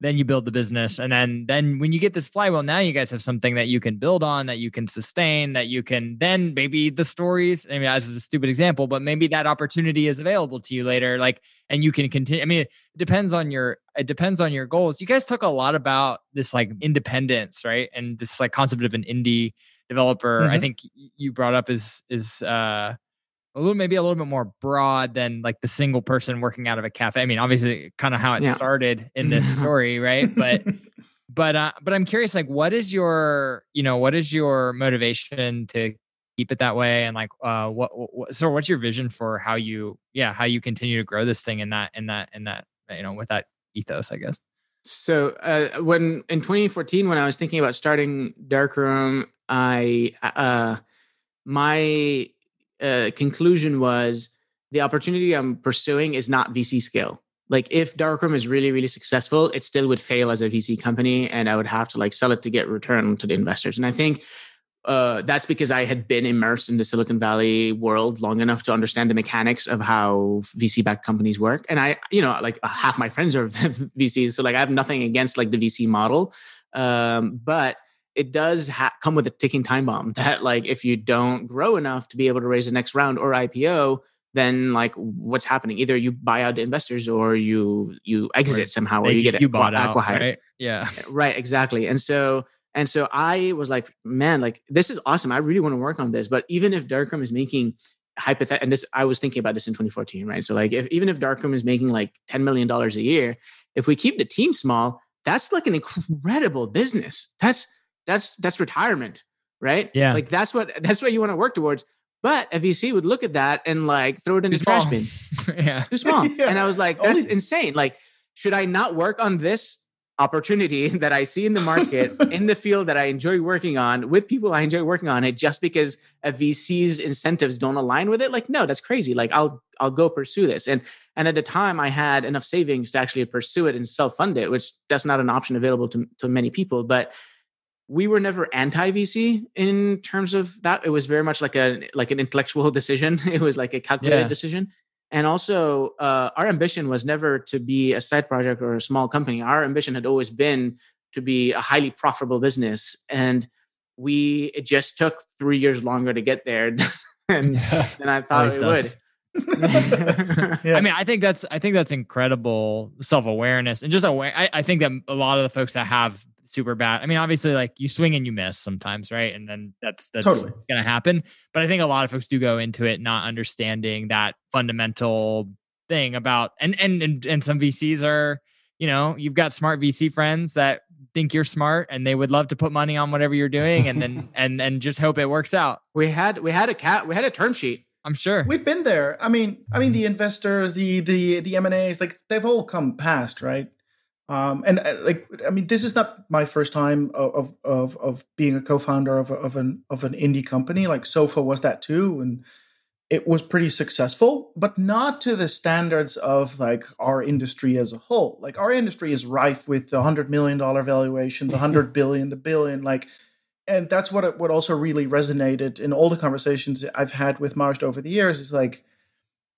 Speaker 3: then you build the business, and then then when you get this flywheel, now you guys have something that you can build on, that you can sustain, that you can then maybe the stories. I mean, as a stupid example, but maybe that opportunity is available to you later. Like, and you can continue. I mean, it depends on your it depends on your goals. You guys talk a lot about this like independence, right? And this like concept of an indie developer. Mm-hmm. I think you brought up is is uh a little maybe a little bit more broad than like the single person working out of a cafe. I mean, obviously, kind of how it yeah. started in this story, right? But but uh, but I'm curious, like, what is your you know what is your motivation to keep it that way, and like, uh, what, what so what's your vision for how you yeah how you continue to grow this thing in that in that in that you know with that ethos, I guess.
Speaker 4: So uh, when in 2014, when I was thinking about starting Darkroom, I uh, my uh, conclusion was the opportunity I'm pursuing is not VC scale. Like if Darkroom is really, really successful, it still would fail as a VC company and I would have to like sell it to get return to the investors. And I think uh, that's because I had been immersed in the Silicon Valley world long enough to understand the mechanics of how VC backed companies work. And I, you know, like half my friends are VCs. So like I have nothing against like the VC model. Um, but it does ha- come with a ticking time bomb that like if you don't grow enough to be able to raise the next round or IPO, then like what's happening? Either you buy out the investors or you you exit somehow, or you
Speaker 3: get you bought out,
Speaker 4: acqui-hired.
Speaker 3: right? Yeah.
Speaker 4: Eh, right exactly and so and so i was like man like this is awesome i really want to work on this but even if darkroom is making hypothet and this i was thinking about this in 2014 right so like if even if darkroom is making like 10 million dollars a year if we keep the team small that's like an incredible business that's that's that's retirement right
Speaker 3: Yeah.
Speaker 4: like that's what that's what you want to work towards but a vc would look at that and like throw it in
Speaker 3: Too
Speaker 4: the trash bin
Speaker 3: yeah.
Speaker 4: too small.
Speaker 5: Yeah.
Speaker 4: And I was like, that's
Speaker 5: Only-
Speaker 4: insane. Like, should I not work on this opportunity that I see in the market in the field that I enjoy working on with people I enjoy working on it just because a VC's incentives don't align with it? Like, no, that's crazy. Like, I'll I'll go pursue this. And and at the time I had enough savings to actually pursue it and self-fund it, which that's not an option available to, to many people. But we were never anti-VC in terms of that. It was very much like a like an intellectual decision. It was like a calculated
Speaker 3: Yeah.
Speaker 4: decision. And also, uh, our ambition was never to be a side project or a small company. Our ambition had always been to be a highly profitable business, and we it just took three years longer to get there than, than I thought
Speaker 3: Always
Speaker 4: it
Speaker 3: does.
Speaker 4: would.
Speaker 5: Yeah.
Speaker 3: I mean, I think that's I think that's incredible self awareness and just aware. I, I think that a lot of the folks that have super bad. I mean, obviously, like you swing and you miss sometimes, right? And then that's that's
Speaker 5: Totally.
Speaker 3: gonna happen. But I think a lot of folks do go into it not understanding that fundamental thing about and and and, and some VCs are, you know, you've got smart VC friends that think you're smart and they would love to put money on whatever you're doing and then and and just hope it works out.
Speaker 4: we had we had a cat we had a term sheet.
Speaker 3: I'm sure.
Speaker 5: We've been there. I mean, I mean, the hmm. investors, the the the M and A's, like they've all come past, right? Um, and uh, like, I mean, this is not my first time of of of being a co-founder of of an of an indie company. Like Sofa was that too, and it was pretty successful, but not to the standards of like our industry as a whole. Like our industry is rife with the hundred million dollar valuation, the hundred billion, the billion, like and that's what it, what also really resonated in all the conversations I've had with Majd over the years is like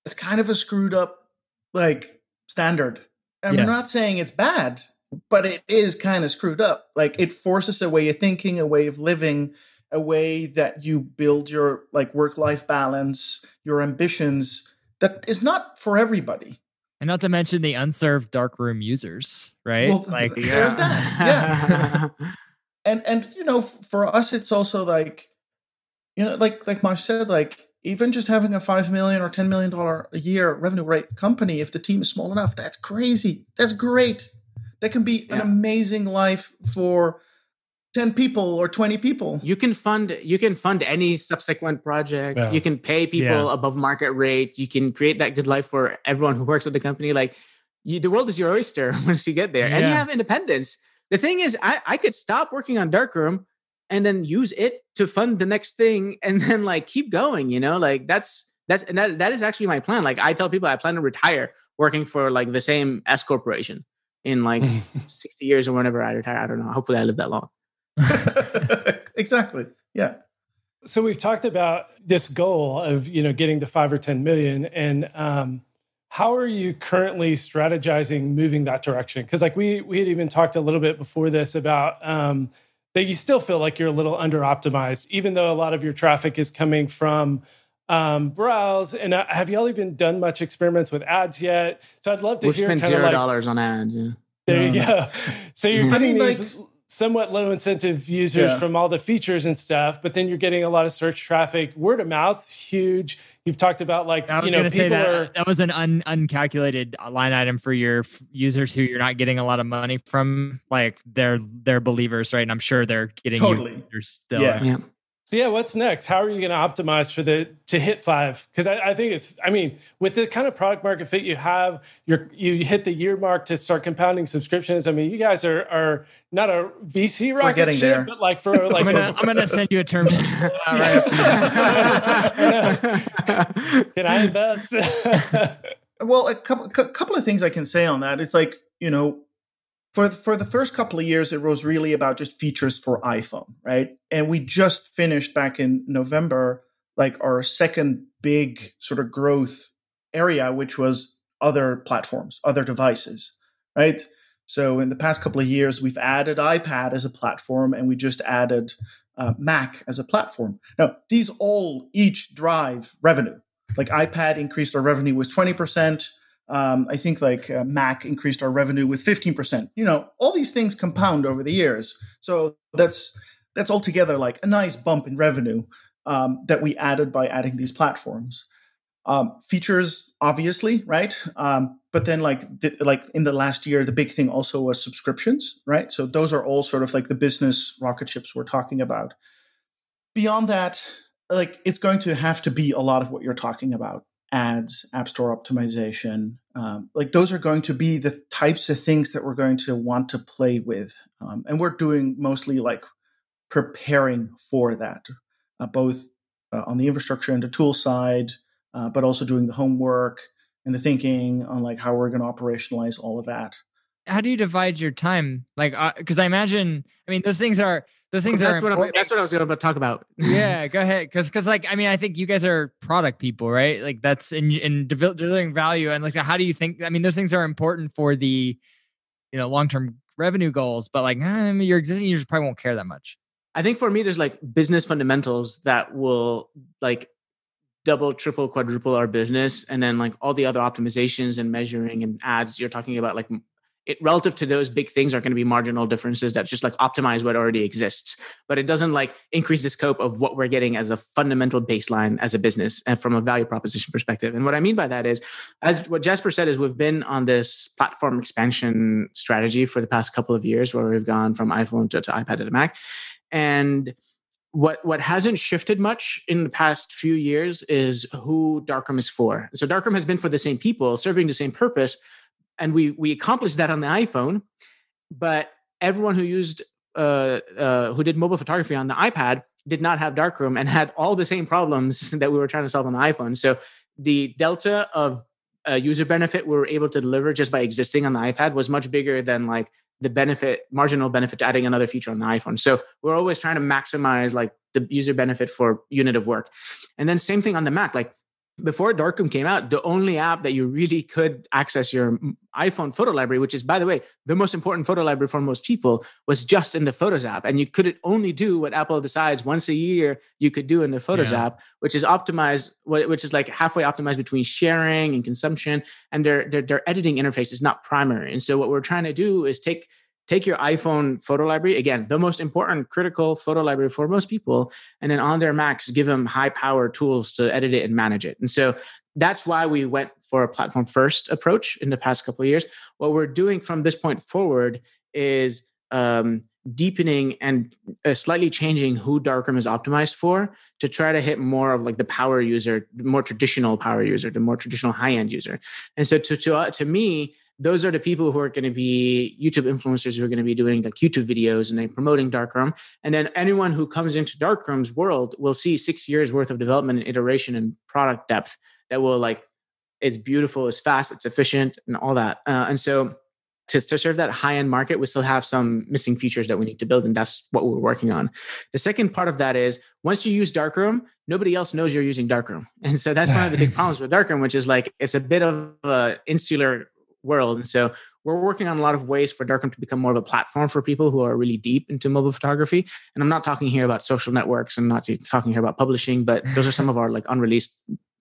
Speaker 5: it's kind of a screwed up like standard. And
Speaker 3: Yeah.
Speaker 5: I'm not saying it's bad, but it is kind of screwed up. Like it forces a way of thinking, a way of living, a way that you build your like work life balance, your ambitions that is not for everybody.
Speaker 3: And not to mention the unserved darkroom users, right?
Speaker 5: Well,
Speaker 3: like
Speaker 5: There's that, Yeah. and and you know for us it's also like you know like like Majd said like even just having a five million or ten million dollar a year revenue rate company if the team is small enough that's crazy. That's great. That can be an amazing life for 10 people or 20 people.
Speaker 4: You can fund you can fund any subsequent project.
Speaker 2: Yeah.
Speaker 4: you can pay people
Speaker 3: Yeah.
Speaker 4: above market rate. You can create that good life for everyone who works at the company. Like you, the world is your oyster once you get there. And you have independence. The thing is I, I could stop working on darkroom and then use it to fund the next thing and then like keep going you know like that's that's and that, that is actually my plan like i tell people i plan to retire working for like the same s corporation in like 60 years or whenever i retire i don't know hopefully i live that long.
Speaker 5: Exactly yeah.
Speaker 2: So we've talked about this goal of you know getting to five or ten million and um, how are you currently strategizing moving that direction? Because like we we had even talked a little bit before this about um, that you still feel like you're a little under optimized even though a lot of your traffic is coming from um, browse and uh, have y'all even done much experiments with ads yet so i'd love to
Speaker 4: We've
Speaker 2: hear
Speaker 4: spent
Speaker 2: kind of
Speaker 4: zero
Speaker 2: like
Speaker 4: dollars on ads. Yeah.
Speaker 2: there you
Speaker 5: No,
Speaker 2: go. So you're
Speaker 4: I
Speaker 5: mean,
Speaker 2: these
Speaker 5: like-
Speaker 2: somewhat low incentive users
Speaker 5: Yeah.
Speaker 2: from all the features and stuff, but then you're getting a lot of search traffic. Word of mouth, huge. You've talked about like
Speaker 3: I was
Speaker 2: you know
Speaker 3: going say
Speaker 2: people
Speaker 3: that
Speaker 2: are
Speaker 3: that was an un, uncalculated line item for your f- users who you're not getting a lot of money from. Like they're they're believers, right? And I'm sure they're getting you
Speaker 5: Totally.
Speaker 3: users still.
Speaker 5: Yeah.
Speaker 4: Yeah.
Speaker 2: So yeah, what's next? How are you going to optimize for the to hit five? Because I, I think it's. I mean, with the kind of product market fit you have, you're you hit the year mark to start compounding subscriptions. I mean, you guys are are not a VC rocket
Speaker 5: getting
Speaker 2: ship,
Speaker 5: there.
Speaker 2: but like for like
Speaker 3: I'm gonna
Speaker 2: a-
Speaker 3: I'm gonna send you a term sheet. All right.
Speaker 2: can I invest?
Speaker 5: well a couple, cou- couple of things i can say on that is like you know for for the first couple of years it was really about just features for iphone right? And we just finished back in november like our second big sort of growth area which was other platforms other devices right? So in the past couple of years we've added ipad as a platform and we just added uh, mac as a platform. Now these all each drive revenue. Like iPad increased our revenue with 20%. Um, I think like uh, Mac increased our revenue with 15%. You know, all these things compound over the years. So that's that's altogether like a nice bump in revenue um, that we added by adding these platforms. Um, features, obviously, right? Um, but then, like, the, like in the last year, the big thing also was subscriptions, right? So those are all sort of like the business rocket ships we're talking about. Beyond that, like it's going to have to be a lot of what you're talking about ads, App Store optimization. Um, like those are going to be the types of things that we're going to want to play with. Um, and we're doing mostly like preparing for that, uh, both uh, on the infrastructure and the tool side, uh, but also doing the homework and the thinking on like how we're going to operationalize all of that.
Speaker 3: How do you divide your time? Like, because uh, I imagine, I mean, those things are those things
Speaker 4: that's
Speaker 3: are.
Speaker 4: What that's what I was going to talk about.
Speaker 3: yeah, go ahead. Because because like I mean, I think you guys are product people, right? Like that's in in delivering value and like how do you think? I mean, those things are important for the you know long term revenue goals, but like I mean, your existing users probably won't care that much.
Speaker 4: I think for me, there's like business fundamentals that will like double, triple, quadruple our business, and then like all the other optimizations and measuring and ads you're talking about, like it relative to those big things are going to be marginal differences that just like optimize what already exists. But it doesn't like increase the scope of what we're getting as a fundamental baseline as a business and from a value proposition perspective. And what i mean by that is as what jasper said is we've been on this platform expansion strategy for the past couple of years where we've gone from iphone to, to ipad to the mac. And what what hasn't shifted much in the past few years is who Darkroom is for. So Darkroom has been for the same people, serving the same purpose, and we we accomplished that on the iPhone. But everyone who used uh, uh, who did mobile photography on the iPad did not have Darkroom and had all the same problems that we were trying to solve on the iPhone. So the delta of uh, user benefit we were able to deliver just by existing on the iPad was much bigger than like the benefit marginal benefit to adding another feature on the iphone so we're always trying to maximize like the user benefit for unit of work and then same thing on the mac like before Darkroom came out, the only app that you really could access your iPhone photo library, which is, by the way, the most important photo library for most people, was just in the Photos app. And you could only do what Apple decides once a year you could do in the Photos yeah. app, which is optimized, which is like halfway optimized between sharing and consumption. And their, their, their editing interface is not primary. And so what we're trying to do is take take your iPhone photo library, again, the most important critical photo library for most people, and then on their Macs, give them high power tools to edit it and manage it. And so that's why we went for a platform first approach in the past couple of years. What we're doing from this point forward is um, deepening and uh, slightly changing who Darkroom is optimized for to try to hit more of like the power user, the more traditional power user, the more traditional high end user. And so to to uh, to me, those are the people who are going to be YouTube influencers who are going to be doing like YouTube videos and then promoting Darkroom. And then anyone who comes into Darkroom's world will see six years worth of development and iteration and product depth that will like it's beautiful, it's fast, it's efficient, and all that. Uh, and so to, to serve that high end market, we still have some missing features that we need to build, and that's what we're working on. The second part of that is once you use Darkroom, nobody else knows you're using Darkroom, and so that's one of the big problems with Darkroom, which is like it's a bit of an insular world. And so we're working on a lot of ways for Darkroom to become more of a platform for people who are really deep into mobile photography. And I'm not talking here about social networks and not talking here about publishing, but those are some of our like unreleased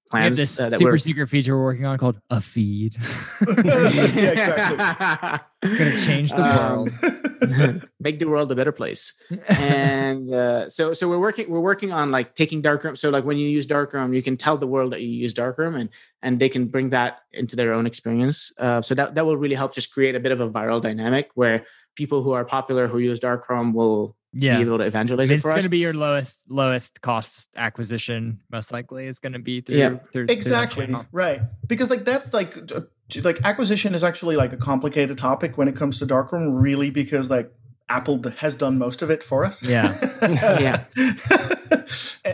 Speaker 4: plans.
Speaker 3: this uh, super secret feature we're working on called a feed. yeah, exactly. Gonna change the um,
Speaker 4: world, make the world a better place. And uh, so, so we're working. We're working on like taking darkroom. So, like when you use darkroom, you can tell the world that you use darkroom, and and they can bring that into their own experience. Uh, so that that will really help just create a bit of a viral dynamic where people who are popular who use darkroom will yeah. be able to evangelize it for us.
Speaker 3: it's
Speaker 4: it
Speaker 3: going to be your lowest lowest cost acquisition most likely is going to be through,
Speaker 5: yeah.
Speaker 3: through
Speaker 5: exactly
Speaker 3: through
Speaker 5: right because like that's like like acquisition is actually like a complicated topic when it comes to darkroom really because like apple has done most of it for us.
Speaker 3: Yeah.
Speaker 4: Yeah.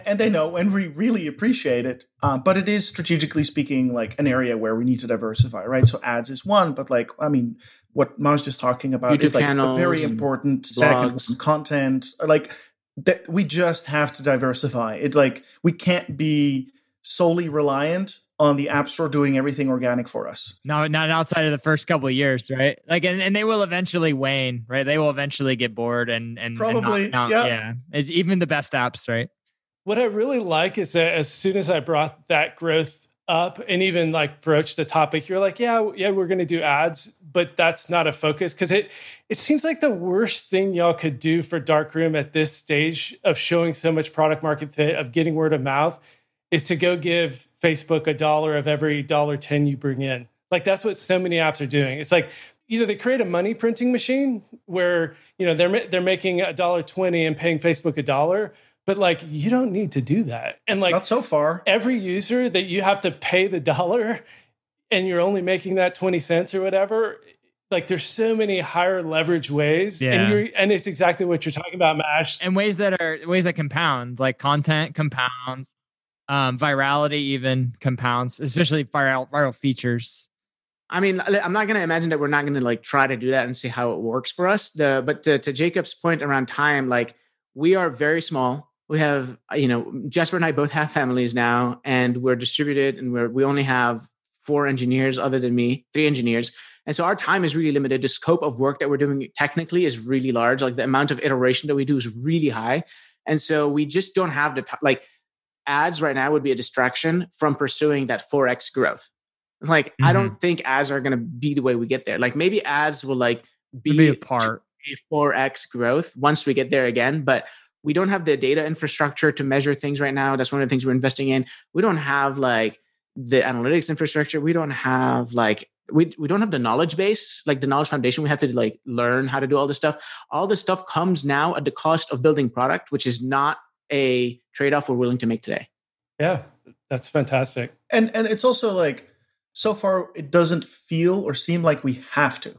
Speaker 5: And they know and we really appreciate it. Uh, but it is strategically speaking like an area where we need to diversify right? So ads is one but like i mean what Majd just talking about
Speaker 4: YouTube
Speaker 5: is like a very important second content. Like that, we just have to diversify. It's like we can't be solely reliant on the app store doing everything organic for us.
Speaker 3: No, not outside of the first couple of years, right? Like, and, and they will eventually wane, right? They will eventually get bored and and
Speaker 5: probably,
Speaker 3: and not, not, yeah. yeah. It, even the best apps, right?
Speaker 2: What I really like is that as soon as I brought that growth up and even like broach the topic, you're like, yeah, yeah, we're going to do ads, but that's not a focus because it it seems like the worst thing y'all could do for Darkroom at this stage of showing so much product market fit of getting word of mouth is to go give Facebook a dollar of every dollar ten you bring in. Like that's what so many apps are doing. It's like you know they create a money printing machine where you know they're they're making a dollar twenty and paying Facebook a dollar but like you don't need to do that. And like
Speaker 5: not so far.
Speaker 2: Every user that you have to pay the dollar and you're only making that 20 cents or whatever, like there's so many higher leverage ways. Yeah. And you're and it's exactly what you're talking about, Majd.
Speaker 3: And ways that are ways that compound, like content compounds, um, virality even compounds, especially viral viral features.
Speaker 4: I mean, I'm not going to imagine that we're not going to like try to do that and see how it works for us. The but to, to Jacob's point around time, like we are very small we have you know Jasper and I both have families now, and we're distributed, and we're we only have four engineers other than me, three engineers, and so our time is really limited. The scope of work that we're doing technically is really large. Like the amount of iteration that we do is really high, and so we just don't have the time. Like ads right now would be a distraction from pursuing that 4x growth. Like mm-hmm. I don't think ads are going to be the way we get there. Like maybe ads will like be,
Speaker 3: be a part
Speaker 4: a 4x growth once we get there again, but we don't have the data infrastructure to measure things right now. That's one of the things we're investing in. We don't have like the analytics infrastructure. We don't have like we, we don't have the knowledge base, like the knowledge foundation. We have to like learn how to do all this stuff. All this stuff comes now at the cost of building product, which is not a trade-off we're willing to make today.
Speaker 2: Yeah, that's fantastic.
Speaker 5: And and it's also like so far it doesn't feel or seem like we have to.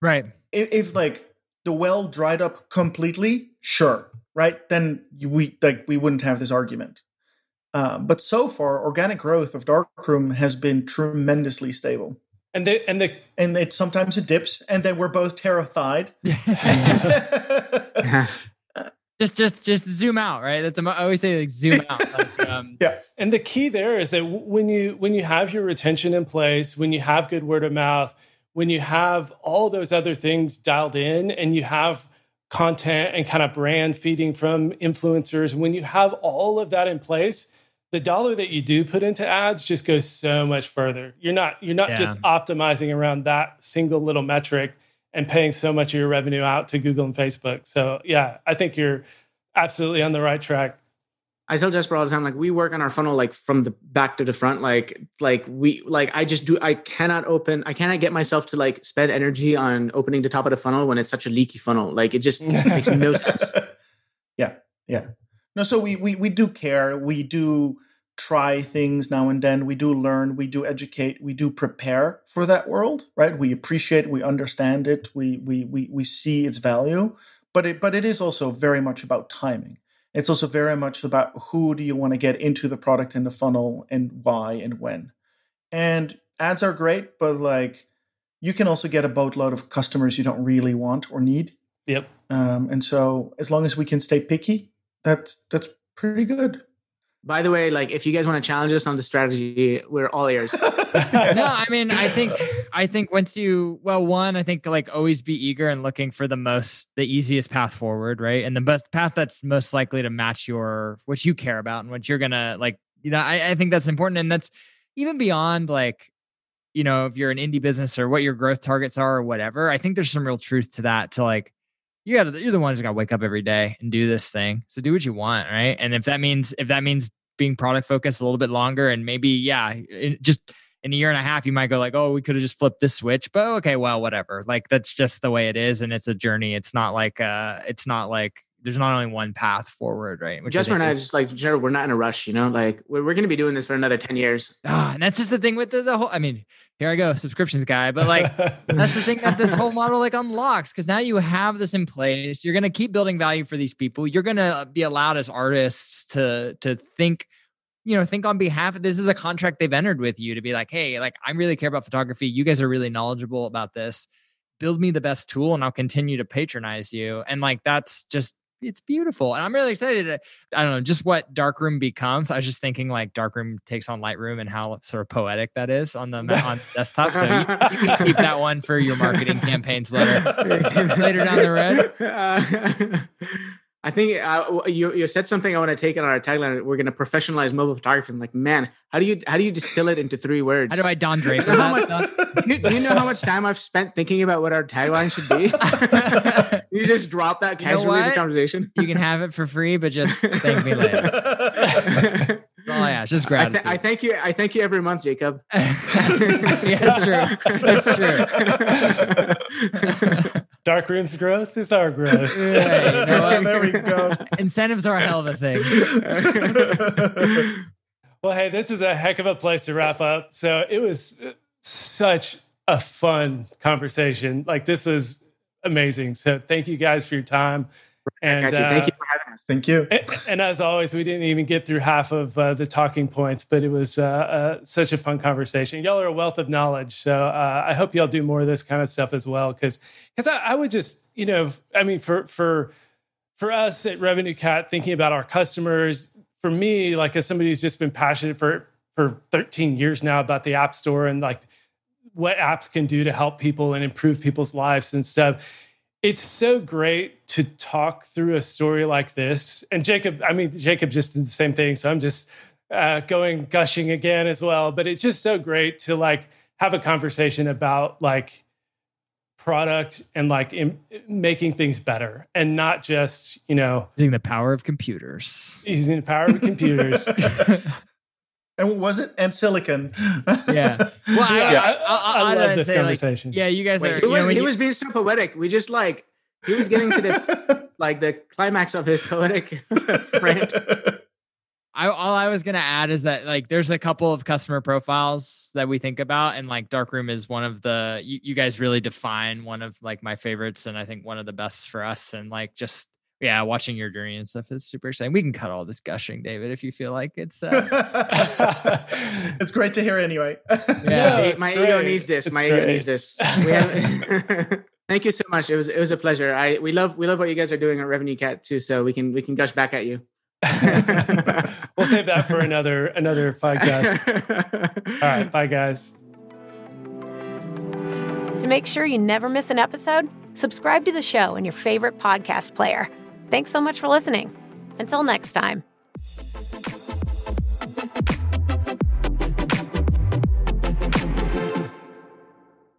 Speaker 3: Right.
Speaker 5: If, if like the well dried up completely, sure right? Then we like we wouldn't have this argument. Um, but so far, organic growth of Darkroom has been tremendously stable.
Speaker 2: And the and the
Speaker 5: and it sometimes it dips, and then we're both terrified.
Speaker 3: just just just zoom out, right? That's I always say like zoom out. Like,
Speaker 2: um, yeah. And the key there is that when you when you have your retention in place, when you have good word of mouth, when you have all those other things dialed in, and you have content and kind of brand feeding from influencers, when you have all of that in place, the dollar that you do put into ads just goes so much further. You're not you're not yeah. just optimizing around that single little metric and paying so much of your revenue out to Google and Facebook. So yeah, I think you're absolutely on the right track.
Speaker 4: I tell Jasper all the time, like we work on our funnel like from the back to the front. Like, like we like I just do I cannot open, I cannot get myself to like spend energy on opening the top of the funnel when it's such a leaky funnel. Like it just makes no sense.
Speaker 5: Yeah. Yeah. No, so we we we do care. We do try things now and then. We do learn, we do educate, we do prepare for that world, right? We appreciate, we understand it, we we we we see its value. But it but it is also very much about timing it's also very much about who do you want to get into the product in the funnel and why and when. And ads are great, but like you can also get a boatload of customers you don't really want or need.
Speaker 2: Yep.
Speaker 5: Um, and so as long as we can stay picky, that's that's pretty good.
Speaker 4: By the way, like if you guys want to challenge us on the strategy, we're all ears. no,
Speaker 3: I mean, I think I think once you well, one, I think like always be eager and looking for the most the easiest path forward, right? And the best path that's most likely to match your what you care about and what you're gonna like, you know, I, I think that's important. And that's even beyond like, you know, if you're an indie business or what your growth targets are or whatever. I think there's some real truth to that to like you got you're the one who's got to wake up every day and do this thing. So do what you want, right? And if that means if that means being product focused a little bit longer and maybe yeah, just in a year and a half you might go like, "Oh, we could have just flipped this switch." But okay, well, whatever. Like that's just the way it is and it's a journey. It's not like uh it's not like there's not only one path forward, right?
Speaker 4: Which Jasper and I just like, general, we're not in a rush, you know, like we're, we're going to be doing this for another 10 years.
Speaker 3: Ah, and that's just the thing with the, the whole, I mean, here I go, subscriptions guy, but like, that's the thing that this whole model like unlocks. Cause now you have this in place. You're going to keep building value for these people. You're going to be allowed as artists to, to think, you know, think on behalf of this is a contract they've entered with you to be like, Hey, like I really care about photography. You guys are really knowledgeable about this build me the best tool and I'll continue to patronize you. And like that's just it's beautiful. And I'm really excited to, I don't know, just what Darkroom becomes. I was just thinking like Darkroom takes on Lightroom and how sort of poetic that is on the on desktop. So you, you, can keep that one for your marketing campaigns later later down the road.
Speaker 4: I think uh, you you said something I want to take on our tagline. We're going to professionalize mobile photography. I'm like, man, how do you how do you distill it into three words?
Speaker 3: How do I Don Draper
Speaker 4: You know how much- do, you, do you know how much time I've spent thinking about what our tagline should be? you just drop that
Speaker 3: You know
Speaker 4: casually in the conversation.
Speaker 3: You can have it for free, but just thank me later. oh yeah, I ask. Just
Speaker 4: I,
Speaker 3: gratitude.
Speaker 4: th- I thank you. I thank you every month, Jacob.
Speaker 3: yeah, it's true. It's true.
Speaker 2: Darkroom's growth is our growth.
Speaker 3: Yeah, you know
Speaker 5: there we go.
Speaker 3: Incentives are a hell of a thing.
Speaker 2: Well, hey, this is a heck of a place to wrap up. So it was uh, such a fun conversation. Like this was amazing. So thank you guys for your time. And
Speaker 4: Got you. Thank
Speaker 2: uh,
Speaker 4: you for having us.
Speaker 5: Thank you.
Speaker 2: and, and as always, we didn't even get through half of uh, the talking points, but it was uh, uh, such a fun conversation. Y'all are a wealth of knowledge, so uh, I hope y'all do more of this kind of stuff as well. Because because I, I would just you know I mean for for for us at RevenueCat, thinking about our customers, for me, like as somebody who's just been passionate for for 13 years now about the App Store and like what apps can do to help people and improve people's lives and stuff. It's so great to talk through a story like this. And Jacob, I mean, Jacob just did the same thing. So I'm just uh, going gushing again as well. But it's just so great to like have a conversation about like product and like im- making things better and not just, you know,
Speaker 3: Using the power of computers.
Speaker 2: using the power of computers.
Speaker 5: And was it and silicon?
Speaker 3: Yeah. Well, I,
Speaker 2: yeah,
Speaker 3: I,
Speaker 2: I-
Speaker 3: I,
Speaker 2: I
Speaker 3: I'd
Speaker 2: love this
Speaker 3: say, like,
Speaker 2: conversation.
Speaker 3: yeah, you guys
Speaker 4: Wait,
Speaker 3: are.
Speaker 4: he
Speaker 3: you know,
Speaker 4: was he
Speaker 3: you-
Speaker 4: was being so poetic. We just like he was getting to the like the climax of his poetic rant.
Speaker 3: I, all I was gonna add is that like there's a couple of customer profiles that we think about, and like Darkroom is one of the you, you guys really define one of like my favorites, and I think one of the best for us. And like just yeah, watching your journey and stuff is super exciting. We can cut all this gushing, David, if you feel like it's. Uh,
Speaker 5: it's great to hear anyway.
Speaker 3: Yeah.
Speaker 4: Hey,
Speaker 2: it's
Speaker 4: my ego needs this.
Speaker 2: It's
Speaker 4: my ego needs this. We have, thank you so much. It was it was a pleasure. I we love we love what you guys are doing at RevenueCat too. So we can we can gush back at you.
Speaker 2: we'll save that for another another podcast. All right, bye guys.
Speaker 1: To make sure you never miss an episode, subscribe to the show in your favorite podcast player. Thanks so much for listening. Until next time.